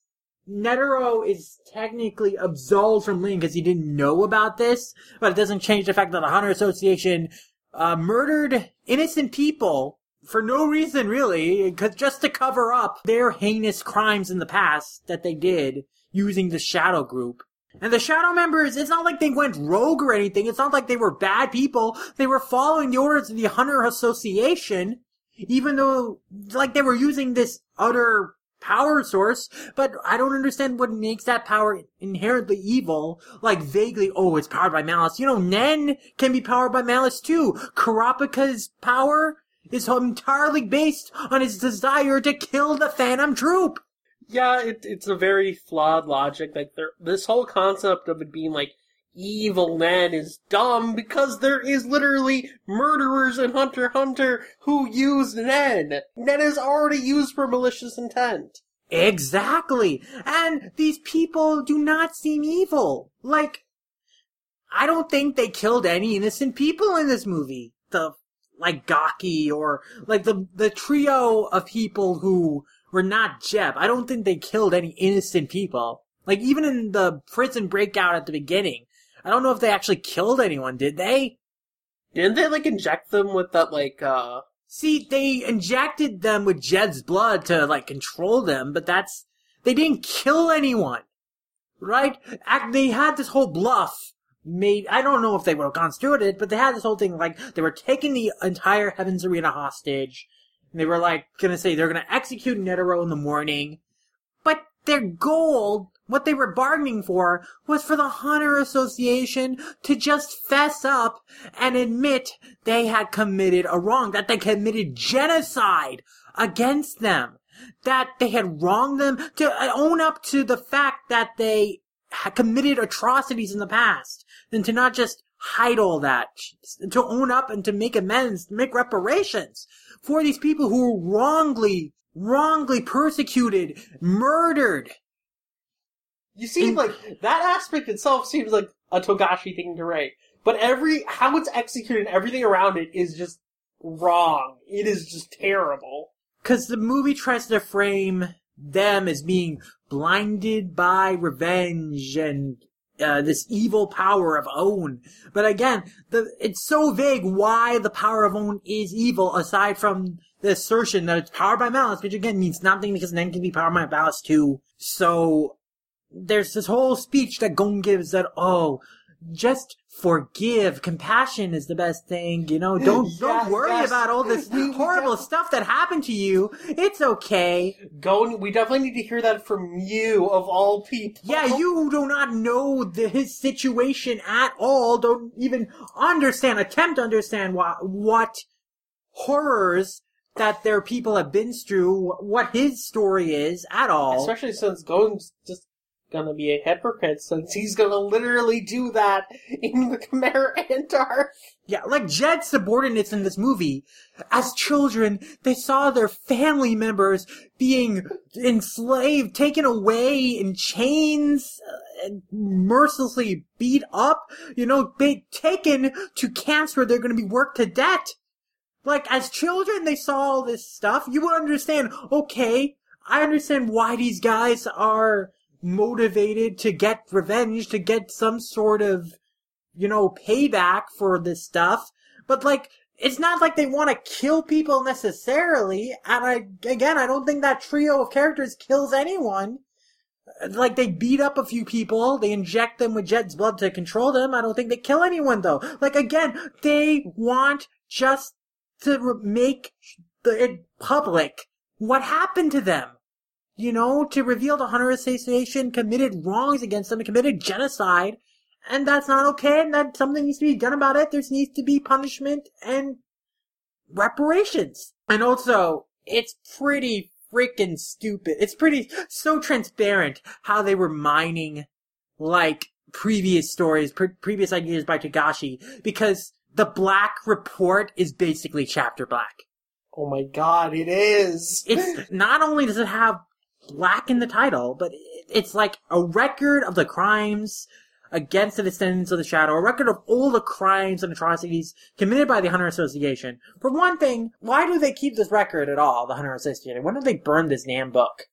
Netero is technically absolved from Link because he didn't know about this, but it doesn't change the fact that the Hunter Association uh, murdered innocent people for no reason really, 'cause just to cover up their heinous crimes in the past that they did using the Shadow Group. And the Shadow members, it's not like they went rogue or anything. It's not like they were bad people. They were following the orders of the Hunter Association, even though, like, they were using this other power source, but I don't understand what makes that power inherently evil. Like, vaguely, oh, it's powered by malice. You know, Nen can be powered by malice too. Kurapika's power is entirely based on his desire to kill the Phantom Troop. Yeah, it, it's a very flawed logic. Like there, this whole concept of it being like evil Nen is dumb because there is literally murderers in Hunter Hunter who use Nen. Nen is already used for malicious intent. Exactly. And these people do not seem evil. Like, I don't think they killed any innocent people in this movie. The, like Gaki or, like the, the trio of people who were not Jed. I don't think they killed any innocent people. Like, even in the prison breakout at the beginning, I don't know if they actually killed anyone, did they? Didn't they like inject them with that like uh See, they injected them with Jed's blood to like control them, but that's they didn't kill anyone, right? Act, they had this whole bluff made. I don't know if they would have with it, but they had this whole thing like they were taking the entire Heavens Arena hostage. And they were like gonna say they're gonna execute Netero in the morning, but their goal, what they were bargaining for, was for the Hunter Association to just fess up and admit they had committed a wrong, that they committed genocide against them, that they had wronged them, to uh, own up to the fact that they had committed atrocities in the past, and to not just hide all that, to own up and to make amends, to make reparations for these people who were wrongly, wrongly persecuted, murdered. You see, In- like that aspect itself seems like a Togashi thing to write, but every how it's executed, and everything around it is just wrong. It is just terrible. Because the movie tries to frame them as being blinded by revenge and uh, this evil power of own. But again, the it's so vague why the power of own is evil, aside from the assertion that it's powered by malice, which again means nothing because Nen can be powered by malice too. So there's this whole speech that Gon gives that oh, just forgive. Compassion is the best thing. You know, don't (laughs) Yes, don't worry yes. about all this (laughs) horrible stuff that happened to you. It's okay. Go. We definitely need to hear that from you, of all people. Yeah, you do not know the, his situation at all. Don't even understand, attempt to understand what what horrors that their people have been through. What his story is at all. Especially since Gon's just gonna be a hypocrite, since he's gonna literally do that in the Khmer Antar. Yeah, like Jed's subordinates in this movie, as children, they saw their family members being enslaved, taken away in chains, uh, mercilessly beat up, you know, taken to camps where they're gonna be worked to death. Like, as children, they saw all this stuff. You would understand, okay, I understand why these guys are motivated to get revenge, to get some sort of you know, payback for this stuff. But like, it's not like they want to kill people necessarily. And I, again, I don't think that trio of characters kills anyone. Like, they beat up a few people, they inject them with Jed's blood to control them. I don't think they kill anyone though. Like, again, they want just to make the, public what happened to them. You know, to reveal the Hunter Association committed wrongs against them, committed genocide, and that's not okay, and that something needs to be done about it. There needs to be punishment and reparations. And also, it's pretty freaking stupid. It's pretty, so transparent how they were mining, like, previous stories, pre- previous ideas by Togashi because the Black Report is basically chapter black. Oh my god, it is! It's, not only does it have black in the title, but it's like a record of the crimes against the descendants of the shadow, a record of all the crimes and atrocities committed by the Hunter Association. For one thing, why do they keep this record at all, the Hunter Association? Why don't they burn this damn book?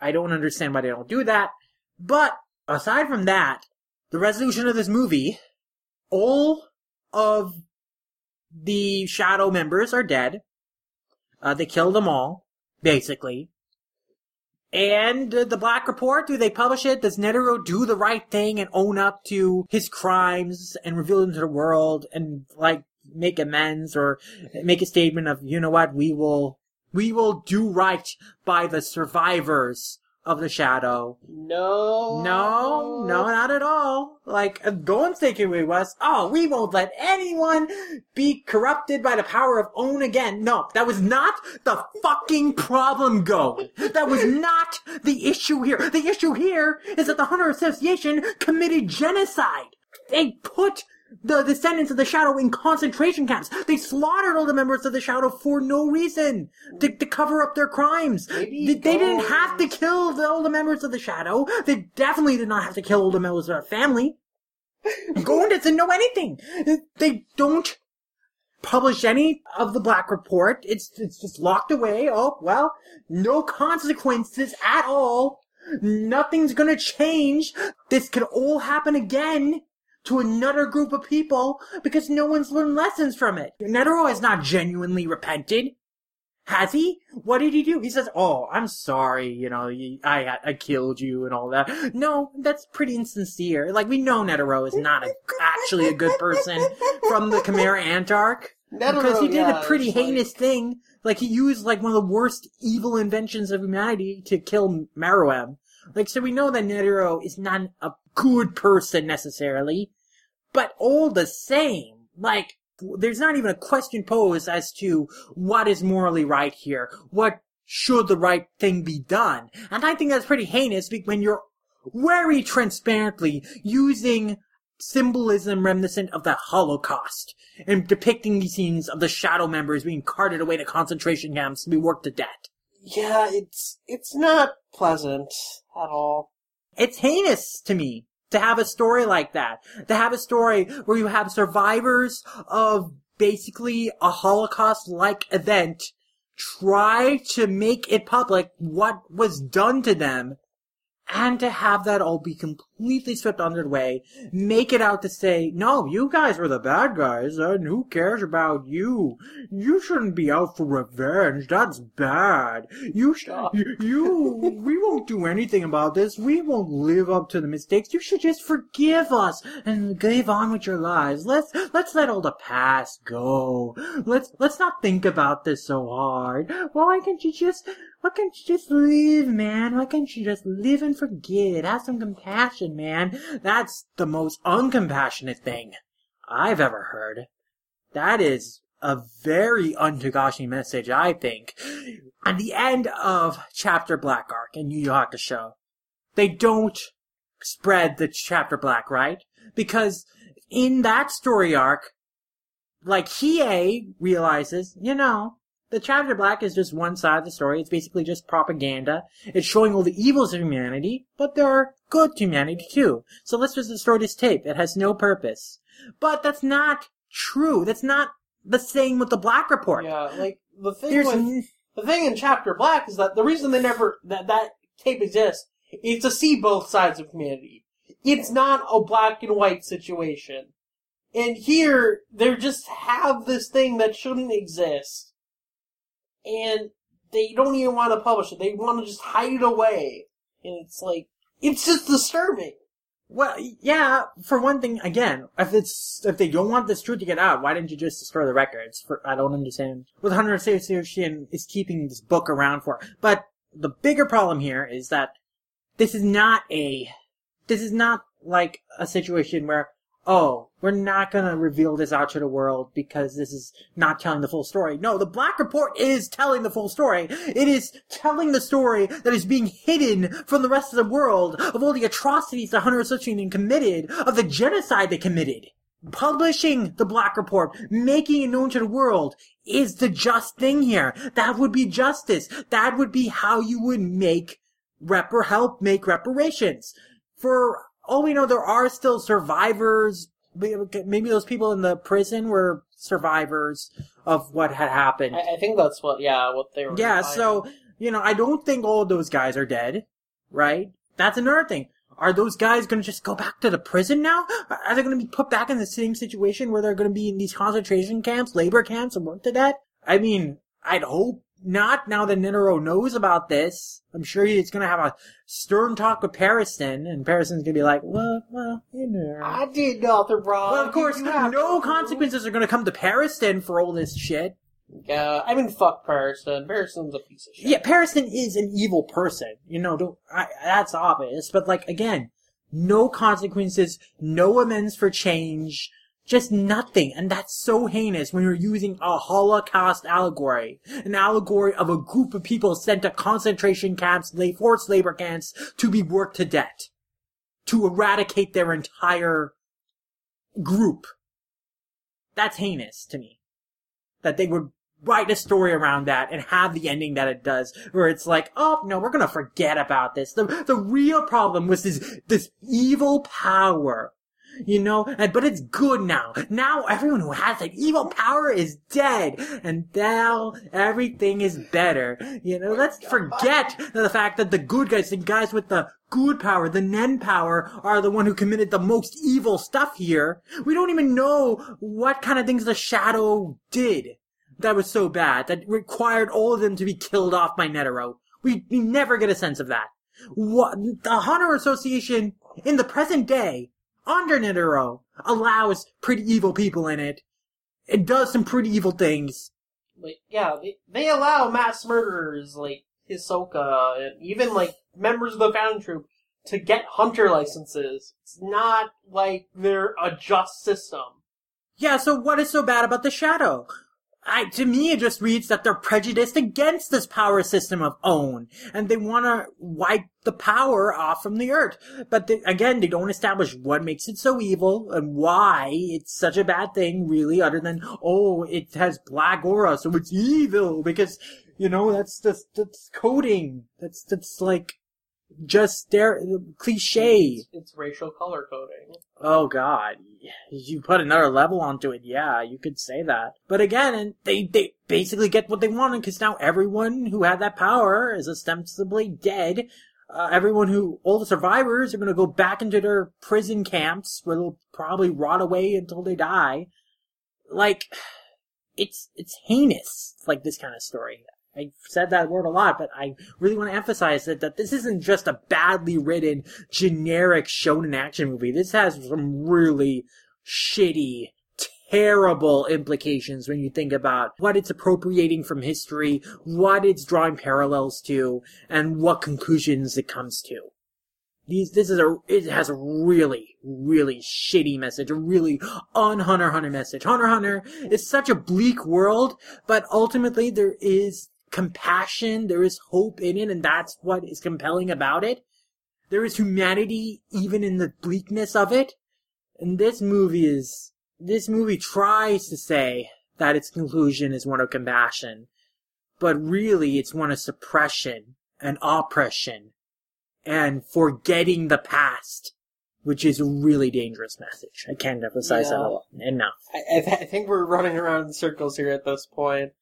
I don't understand why they don't do that. But, aside from that, the resolution of this movie, all of the Shadow members are dead. Uh, they killed them all, basically. And the Black Report, do they publish it? Does Netero do the right thing and own up to his crimes and reveal them to the world and, like, make amends or make a statement of, you know what, we will, we will do right by the survivors of the Shadow. No. No, no, not at all. Like, uh, Gon's takeaway was, oh, we won't let anyone be corrupted by the power of own again. No, that was not the fucking problem, Go. That was not the issue here. The issue here is that the Hunter Association committed genocide. They put the descendants of the Shadow in concentration camps. They slaughtered all the members of the Shadow for no reason. To, to cover up their crimes. Maybe They, they didn't have to kill the, all the members of the Shadow. They definitely did not have to kill all the members of their family. (laughs) Gon doesn't know anything. They don't publish any of the Black Report. It's it's just locked away. Oh well, no consequences at all. Nothing's gonna change. This could all happen again to another group of people because no one's learned lessons from it. Netero has not genuinely repented. Has he? What did he do? He says, "Oh, I'm sorry. You know, I I killed you and all that." No, that's pretty insincere. Like we know Netero is not a, actually a good person from the Chimera Ant arc Netero, because he did yeah, a pretty it's like- heinous thing Like he used like one of the worst evil inventions of humanity to kill Meruem. Like so we know that Netero is not a good person necessarily, but all the same, like there's not even a question posed as to what is morally right here. What should the right thing be done? And I think that's pretty heinous when you're very transparently using symbolism reminiscent of the Holocaust and depicting these scenes of the shadow members being carted away to concentration camps to be worked to death. Yeah, it's it's not pleasant at all. It's heinous to me to have a story like that. To have a story where you have survivors of basically a Holocaust-like event try to make it public what was done to them and to have that all be completely swept under the way, make it out to say, no, you guys were the bad guys, and who cares about you? You shouldn't be out for revenge. That's bad. You, sh- you, you, (laughs) we won't do anything about this. We won't live up to the mistakes. You should just forgive us and give on with your lives. Let's, let's let all the past go. Let's, let's not think about this so hard. Why can't you just, why can't you just live, man? Why can't you just live and forget? Have some compassion, man. That's the most uncompassionate thing I've ever heard. That is a very untagashi message, I think. At the end of chapter Black Arc in Yu Yu Hakusho, they don't spread the chapter Black, right? Because in that story arc, like Hiei realizes, you know, the chapter black is just one side of the story. It's basically just propaganda. It's showing all the evils of humanity, but there are good to humanity too. So let's just destroy this tape. It has no purpose. But that's not true. That's not the same with the Black Report. Yeah, like the thing There's with n- the thing in Chapter Black is that the reason they never that that tape exists is to see both sides of humanity. It's not a black and white situation. And here, they just have this thing that shouldn't exist. And they don't even want to publish it. They want to just hide it away. And it's like, it's just disturbing. Well, yeah. For one thing, again, if it's if they don't want this truth to get out, why didn't you just destroy the records? For I don't understand what Hunter Association is keeping this book around for. But the bigger problem here is that this is not a this is not like a situation where oh we're not gonna reveal this out to the world because this is not telling the full story. No, the Black Report is telling the full story. It is telling the story that is being hidden from the rest of the world of all the atrocities the Hunter Association committed, of the genocide they committed. Publishing the Black Report, making it known to the world, is the just thing here. That would be justice. That would be how you would make repar help make reparations. For all we know, there are still survivors. Maybe those people in the prison were survivors of what had happened. I, I think that's what, yeah, what they were. Yeah, so, you know, I don't think all of those guys are dead, right? That's another thing. Are those guys gonna just go back to the prison now? Are they gonna be put back in the same situation where they're gonna be in these concentration camps, labor camps, and work to that? I mean, I'd hope not now that Netero knows about this. I'm sure he's gonna have a stern talk with Pariston, and Pariston's gonna be like, well, well, you know. I did nothing wrong. Well, of course, no to- consequences are gonna come to Pariston for all this shit. Yeah, I mean, fuck Pariston. Pariston's a piece of shit. Yeah, Pariston is an evil person. You know, don't, I, that's obvious. But like, again, no consequences, no amends for change, just nothing. And that's so heinous when you're using a Holocaust allegory. An allegory of a group of people sent to concentration camps, forced labor camps, to be worked to death. To eradicate their entire group. That's heinous to me. That they would write a story around that and have the ending that it does, where it's like, oh no, we're gonna forget about this. The the real problem was this this evil power. You know, and but it's good now. Now everyone who has that evil power is dead, and now everything is better. You know, let's forget the fact that the good guys, the guys with the good power, the Nen power, are the one who committed the most evil stuff here. We don't even know what kind of things the Shadow did that was so bad that required all of them to be killed off by Netero. We, we never get a sense of that. What the Hunter Association in the present day under Netero allows pretty evil people in it. It does some pretty evil things. like yeah, they, they allow mass murderers like Hisoka and even like members of the Phantom Troop to get hunter licenses. It's not like they're a just system. Yeah, so what is so bad about the Shadow? I, to me, it just reads that they're prejudiced against this power system of own, and they want to wipe the power off from the earth. But they, again, they don't establish what makes it so evil and why it's such a bad thing, really, other than oh, it has black aura, so it's evil because you know that's just that's coding. That's that's like just their cliche. It's, it's racial color coding. Oh god. You put another level onto it, yeah, you could say that. But again, they, they basically get what they wanted because now everyone who had that power is ostensibly dead. Uh, everyone who, all the survivors are gonna go back into their prison camps where they'll probably rot away until they die. Like, it's, it's heinous, like this kind of story. I said that word a lot, but I really want to emphasize that, that this isn't just a badly written, generic shonen action movie. This has some really shitty, terrible implications when you think about what it's appropriating from history, what it's drawing parallels to, and what conclusions it comes to. These, this is a, it has a really, really shitty message, a really un-Hunter Hunter message. Hunter Hunter is such a bleak world, but ultimately there is compassion, there is hope in it, and that's what is compelling about it. There is humanity even in the bleakness of it. And this movie is, this movie tries to say that its conclusion is one of compassion, but really it's one of suppression and oppression and forgetting the past, which is a really dangerous message. I can't emphasize Yeah. that enough. I, I, th- I think we're running around in circles here at this point.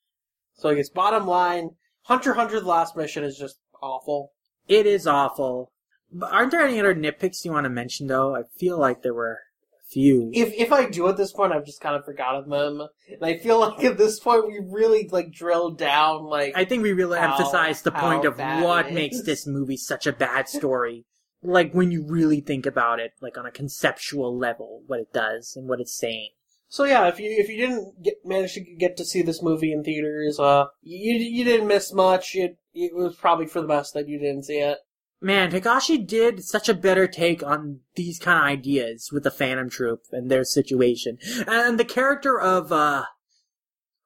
So I guess bottom line, Hunter Hunter: The Last Mission is just awful. It is awful. But aren't there any other nitpicks you want to mention though? I feel like there were a few. If if I do at this point, I've just kind of forgotten them, and I feel (laughs) like at this point we really like drilled down like I think we really How- emphasized the point of what makes this movie such a bad story. like when you really think about it, like on a conceptual level, what it does and what it's saying. So yeah, if you if you didn't get manage to get to see this movie in theaters, uh, you you didn't miss much. It it was probably for the best that you didn't see it. Man, Togashi did such a better take on these kind of ideas with the Phantom Troop and their situation. And the character of, uh,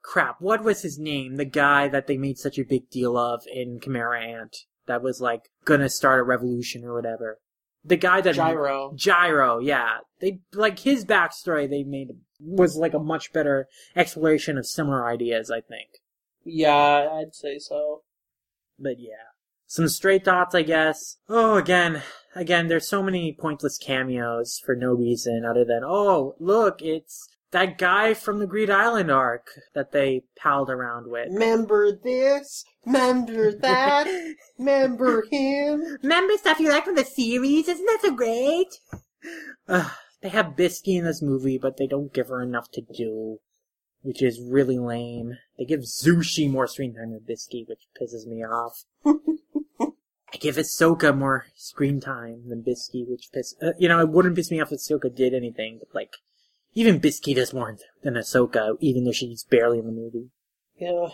crap, what was his name? The guy that they made such a big deal of in Chimera Ant that was like gonna start a revolution or whatever. The guy that Gyro. Gyro, yeah. They like his backstory they made was like a much better exploration of similar ideas, I think. Yeah, I'd say so. But yeah. Some straight thoughts, I guess. Oh, again, again, there's so many pointless cameos for no reason other than, oh, look, it's that guy from the Greed Island arc that they palled around with. Remember this? Remember that? (laughs) Remember him? Remember stuff you like from the series? Isn't that so great? Ugh, they have Bisky in this movie, but they don't give her enough to do, which is really lame. They give Zushi more screen time than Bisky, which pisses me off. (laughs) I give Hisoka more screen time than Bisky, which piss. Uh, you know, it wouldn't piss me off if Hisoka did anything, but like, even Bisky does more than Hisoka, even though she's barely in the movie. Yeah,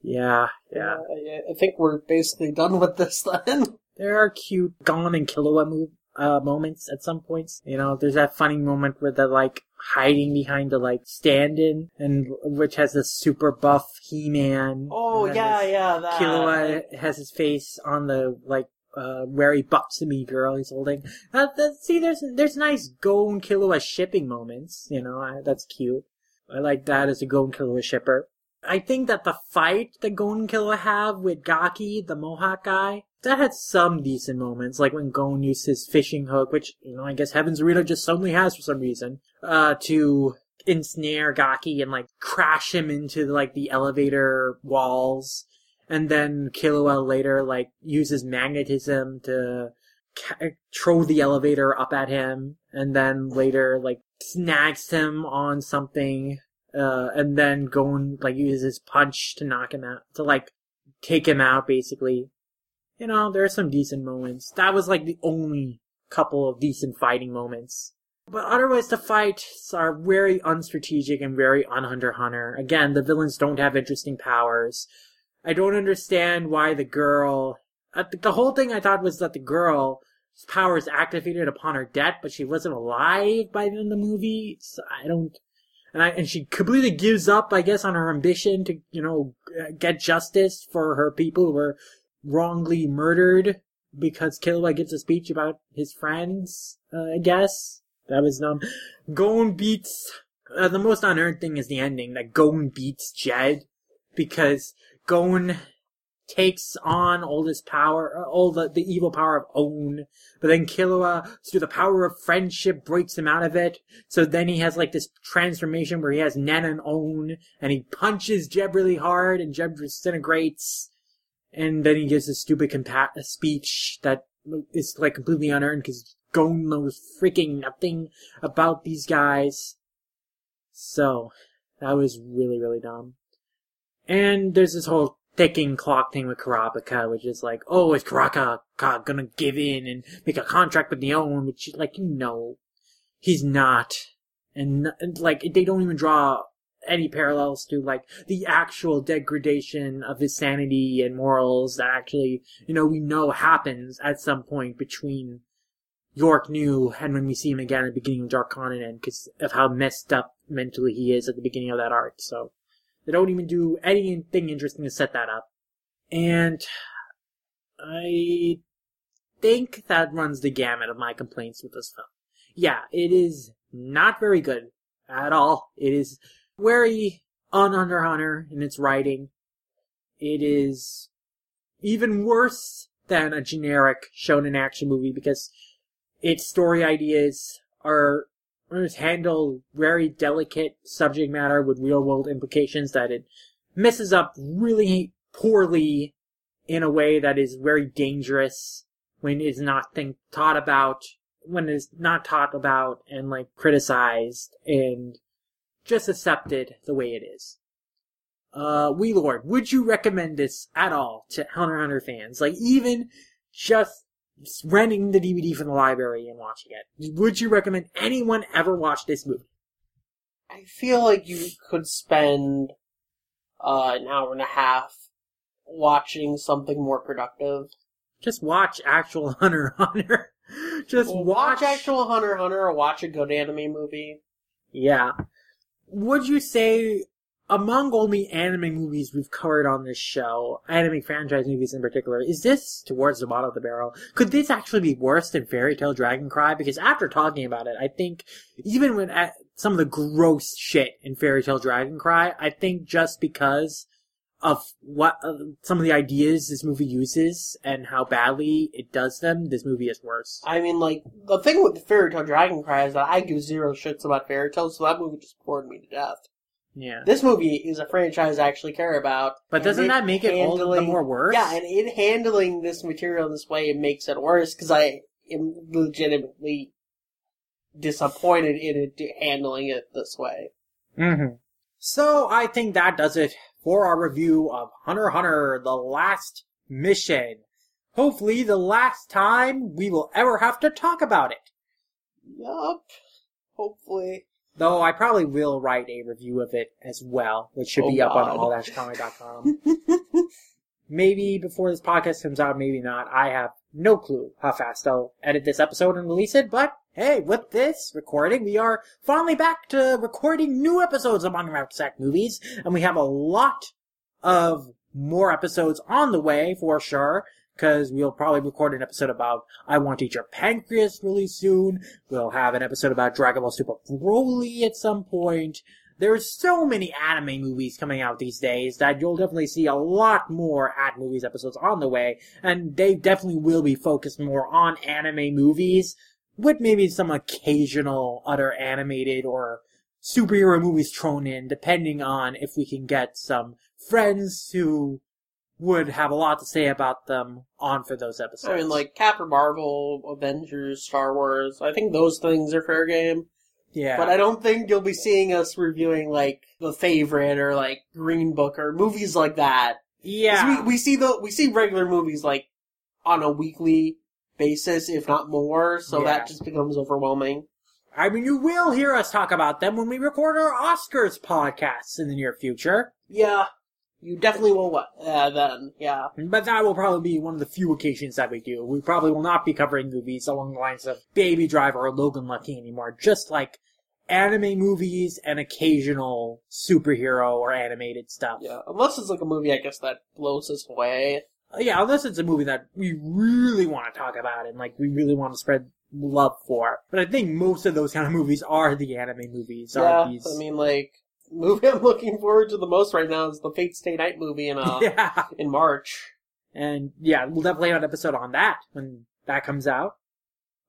Yeah, yeah. I, I think we're basically done with this then. There are cute Gon and Killua move, uh, moments at some points. You know, there's that funny moment where they're like hiding behind the like stand-in, and which has this super buff He-Man. Oh yeah, yeah. That. Killua has his face on the like uh very buxomy girl he's holding. Uh, that, see, there's there's nice Gon Killua shipping moments. You know, I, that's cute. I like that as a Gon Killua shipper. I think that the fight that Gon and Killua have with Gaki, the Mohawk guy, that had some decent moments, like when Gon used his fishing hook, which, you know, I guess Heaven's Arena just suddenly has for some reason, uh, to ensnare Gaki and, like, crash him into, like, the elevator walls. And then Killua later, like, uses magnetism to ca- throw the elevator up at him. And then later, like, snags him on something uh, and then go and like uses his punch to knock him out, to like take him out, basically. You know, there are some decent moments. That was like the only couple of decent fighting moments. But otherwise, the fights are very unstrategic and very un-Hunter Hunter. Again, the villains don't have interesting powers. I don't understand why the girl. Uh, the whole thing I thought was that the girl's powers activated upon her death, but she wasn't alive by the end of the movie. So I don't. And I, and she completely gives up, I guess, on her ambition to, you know, get justice for her people who were wrongly murdered because Killua gets a speech about his friends, uh, I guess. That was dumb. Gon beats, uh, the most unearned thing is the ending, that Gon beats Jed, because Gon takes on all this power, uh, all the, the evil power of Own, but then Killua, through the power of friendship, breaks him out of it. So then he has like this transformation where he has Nen and Own, and he punches Jed really hard, and Jed disintegrates, and then he gives a stupid compa- speech that is like completely unearned because Gon knows freaking nothing about these guys. So, that was really, really dumb. And there's this whole ticking clock thing with Kurapika, which is like, oh, is Kurapika gonna give in and make a contract with the own? Which, like, you know, he's not. And, and, like, they don't even draw any parallels to, like, the actual degradation of his sanity and morals that actually, you know, we know happens at some point between Yorknew and when we see him again at the beginning of Dark Continent because of how messed up mentally he is at the beginning of that arc. So, they don't even do anything interesting to set that up. And I think that runs the gamut of my complaints with this film. Yeah, it is not very good at all. It is very un-Hunter Hunter in its writing. It is even worse than a generic shonen action movie because its story ideas are handle very delicate subject matter with real world implications that it messes up really poorly in a way that is very dangerous when it's not think, taught about, when it's not taught about and like criticized and just accepted the way it is. Uh, Wee Lord, would you recommend this at all to Hunter Hunter fans? Like even just renting the DVD from the library and watching it. Would you recommend anyone ever watch this movie? I feel like you could spend uh, an hour and a half watching something more productive. Just watch actual (laughs) Hunter Hunter. Just watch. watch actual Hunter Hunter or watch a good anime movie. Yeah. Would you say among all the anime movies we've covered on this show, anime franchise movies in particular, is this towards the bottom of the barrel? Could this actually be worse than Fairy Tail Dragon Cry? Because after talking about it, I think even when at some of the gross shit in Fairy Tail Dragon Cry, I think just because of what uh, some of the ideas this movie uses and how badly it does them, this movie is worse. I mean, like, the thing with the Fairy Tail Dragon Cry is that I give zero shits about fairy tales, so that movie just bored me to death. Yeah. This movie is a franchise I actually care about. But doesn't that make it all the more worse? Yeah, and in handling this material this way, it makes it worse because I am legitimately disappointed in it handling it this way. Mm-hmm. So I think that does it for our review of Hunter Hunter: The Last Mission. Hopefully, the last time we will ever have to talk about it. Yup. Hopefully. Though I probably will write a review of it as well, which should Oh, be up on God. all-comic.com. maybe before this podcast comes out, maybe not. I have no clue how fast I'll edit this episode and release it, but hey, with this recording, we are finally back to recording new episodes of Manga Mouth Sack movies, and we have a lot of more episodes on the way for sure. Because we'll probably record an episode about I Want to Eat Your Pancreas really soon. We'll have an episode about Dragon Ball Super Broly at some point. There's so many anime movies coming out these days that you'll definitely see a lot more at movies episodes on the way, and they definitely will be focused more on anime movies, with maybe some occasional other animated or superhero movies thrown in, depending on if we can get some friends who would have a lot to say about them on for those episodes. I mean, like, Captain Marvel, Avengers, Star Wars, I think those things are fair game. yeah, But I don't think you'll be seeing us reviewing, like, The Favorite or, like, Green Book or movies like that. yeah, We, we see the, we see regular movies, like, on a weekly basis, if not more, so Yeah. that just becomes overwhelming. I mean, you will hear us talk about them when we record our Oscars podcasts in the near future. Yeah, you definitely will. What? Uh, then, yeah. But that will probably be one of the few occasions that we do. We probably will not be covering movies along the lines of Baby Driver or Logan Lucky anymore. Just like anime movies and occasional superhero or animated stuff. Yeah, unless it's like a movie, I guess that blows us away. Uh, Yeah, unless it's a movie that we really want to talk about and like we really want to spread love for. But I think most of those kind of movies are the anime movies. Yeah, Are these? I mean, like movie I'm looking forward to the most right now is the Fate Stay Night movie in uh (laughs) yeah, in March. and yeah, we'll definitely have an episode on that when that comes out.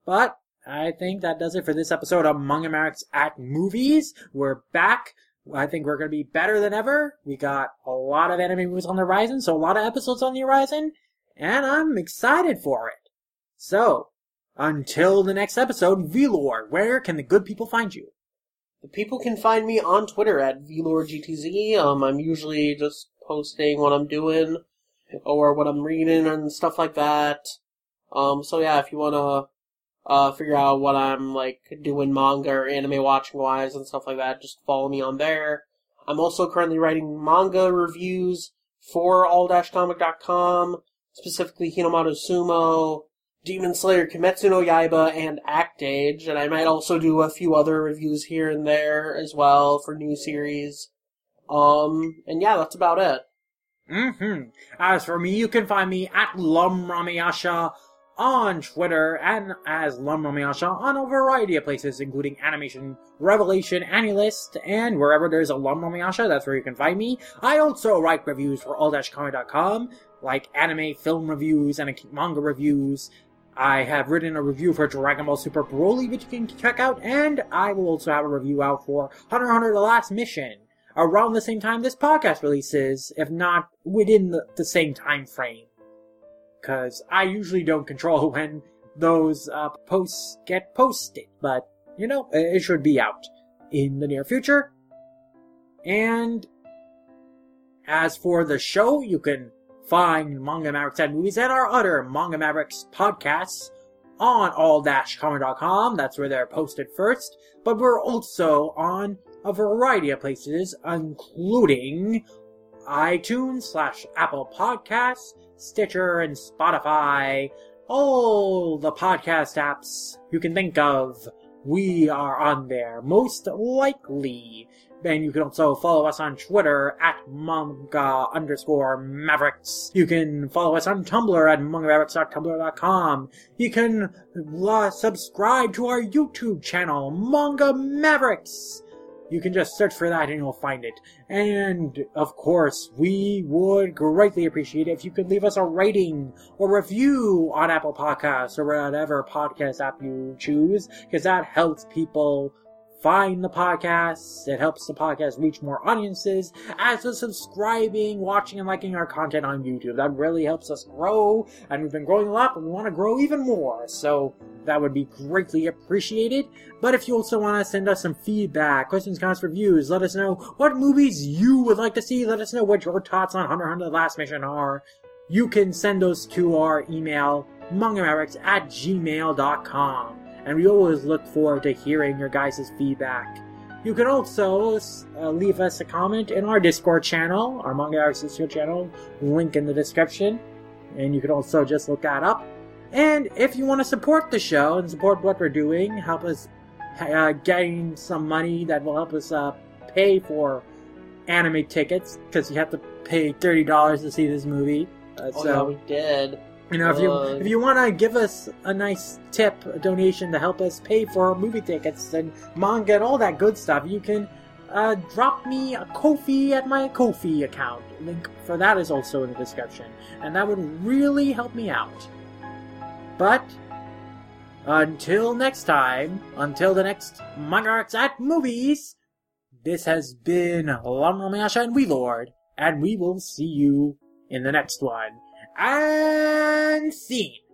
But I think that does it for this episode of Manga Marks at Movies. We're back. I think we're going to be better than ever. We got a lot of anime movies on the horizon, so a lot of episodes on the horizon, and I'm excited for it. So, until the next episode, Velor, where can the good people find you? The people can find me on Twitter at VLordGTZ. Um, I'm usually just posting what I'm doing or what I'm reading and stuff like that. Um, so yeah, if you wanna uh figure out what I'm like doing manga or anime watching wise and stuff like that, just follow me on there. I'm also currently writing manga reviews for all-comic.com, specifically Hinomaru Sumo, Demon Slayer, Kimetsu no Yaiba, and Act Age, and I might also do a few other reviews here and there as well for new series. Um, and yeah, that's about it. Mm-hmm. As for me, you can find me at Lumramayasha on Twitter and as Lumramayasha on a variety of places, including Animation Revelation, Anilist, and wherever there's a Lumramayasha, that's where you can find me. I also write reviews for all-comic.com, like anime film reviews and manga reviews. I have written a review for Dragon Ball Super Broly, which you can check out, and I will also have a review out for Hunter Hunter The Last Mission around the same time this podcast releases, if not within the, the same time frame. Because I usually don't control (laughs) when those uh, posts get posted, but you know, it should be out in the near future. And as for the show, you can find Manga Mavericks and Movies and our other Manga Mavericks podcasts on all-comic.com. That's where they're posted first. But we're also on a variety of places, including iTunes slash Apple Podcasts, Stitcher, and Spotify. All the podcast apps you can think of, we are on there, most likely. And you can also follow us on Twitter at manga underscore mavericks. You can follow us on Tumblr at mangamavericks.tumblr.com. You can uh, subscribe to our YouTube channel, Manga Mavericks. You can just search for that and you'll find it. And, of course, we would greatly appreciate it if you could leave us a rating or review on Apple Podcasts or whatever podcast app you choose, because that helps people find the podcast. It helps the podcast reach more audiences. As for subscribing, watching, and liking our content on YouTube, that really helps us grow. And we've been growing a lot, but we want to grow even more. So that would be greatly appreciated. But if you also want to send us some feedback, questions, comments, reviews, let us know what movies you would like to see. Let us know what your thoughts on Hunter Hunter The Last Mission are. You can send those to our email, mangamavericks at gmail.com and we always look forward to hearing your guys' feedback. You can also uh, leave us a comment in our Discord channel, our Manga Arts Discord channel, link in the description, and you can also just look that up. And if you want to support the show and support what we're doing, help us uh, gain some money that will help us uh, pay for anime tickets, because you have to pay $30 to see this movie. Uh, Oh so, yeah, we did. You know, if you Uh, if you want to give us a nice tip, a donation to help us pay for movie tickets and manga and all that good stuff, you can uh, drop me a Ko-fi at my Ko-fi account. Link for that is also in the description, and that would really help me out. But until next time, until the next Arts at Movies, this has been Lumramayasha and We Lord, and we will see you in the next one. And scene.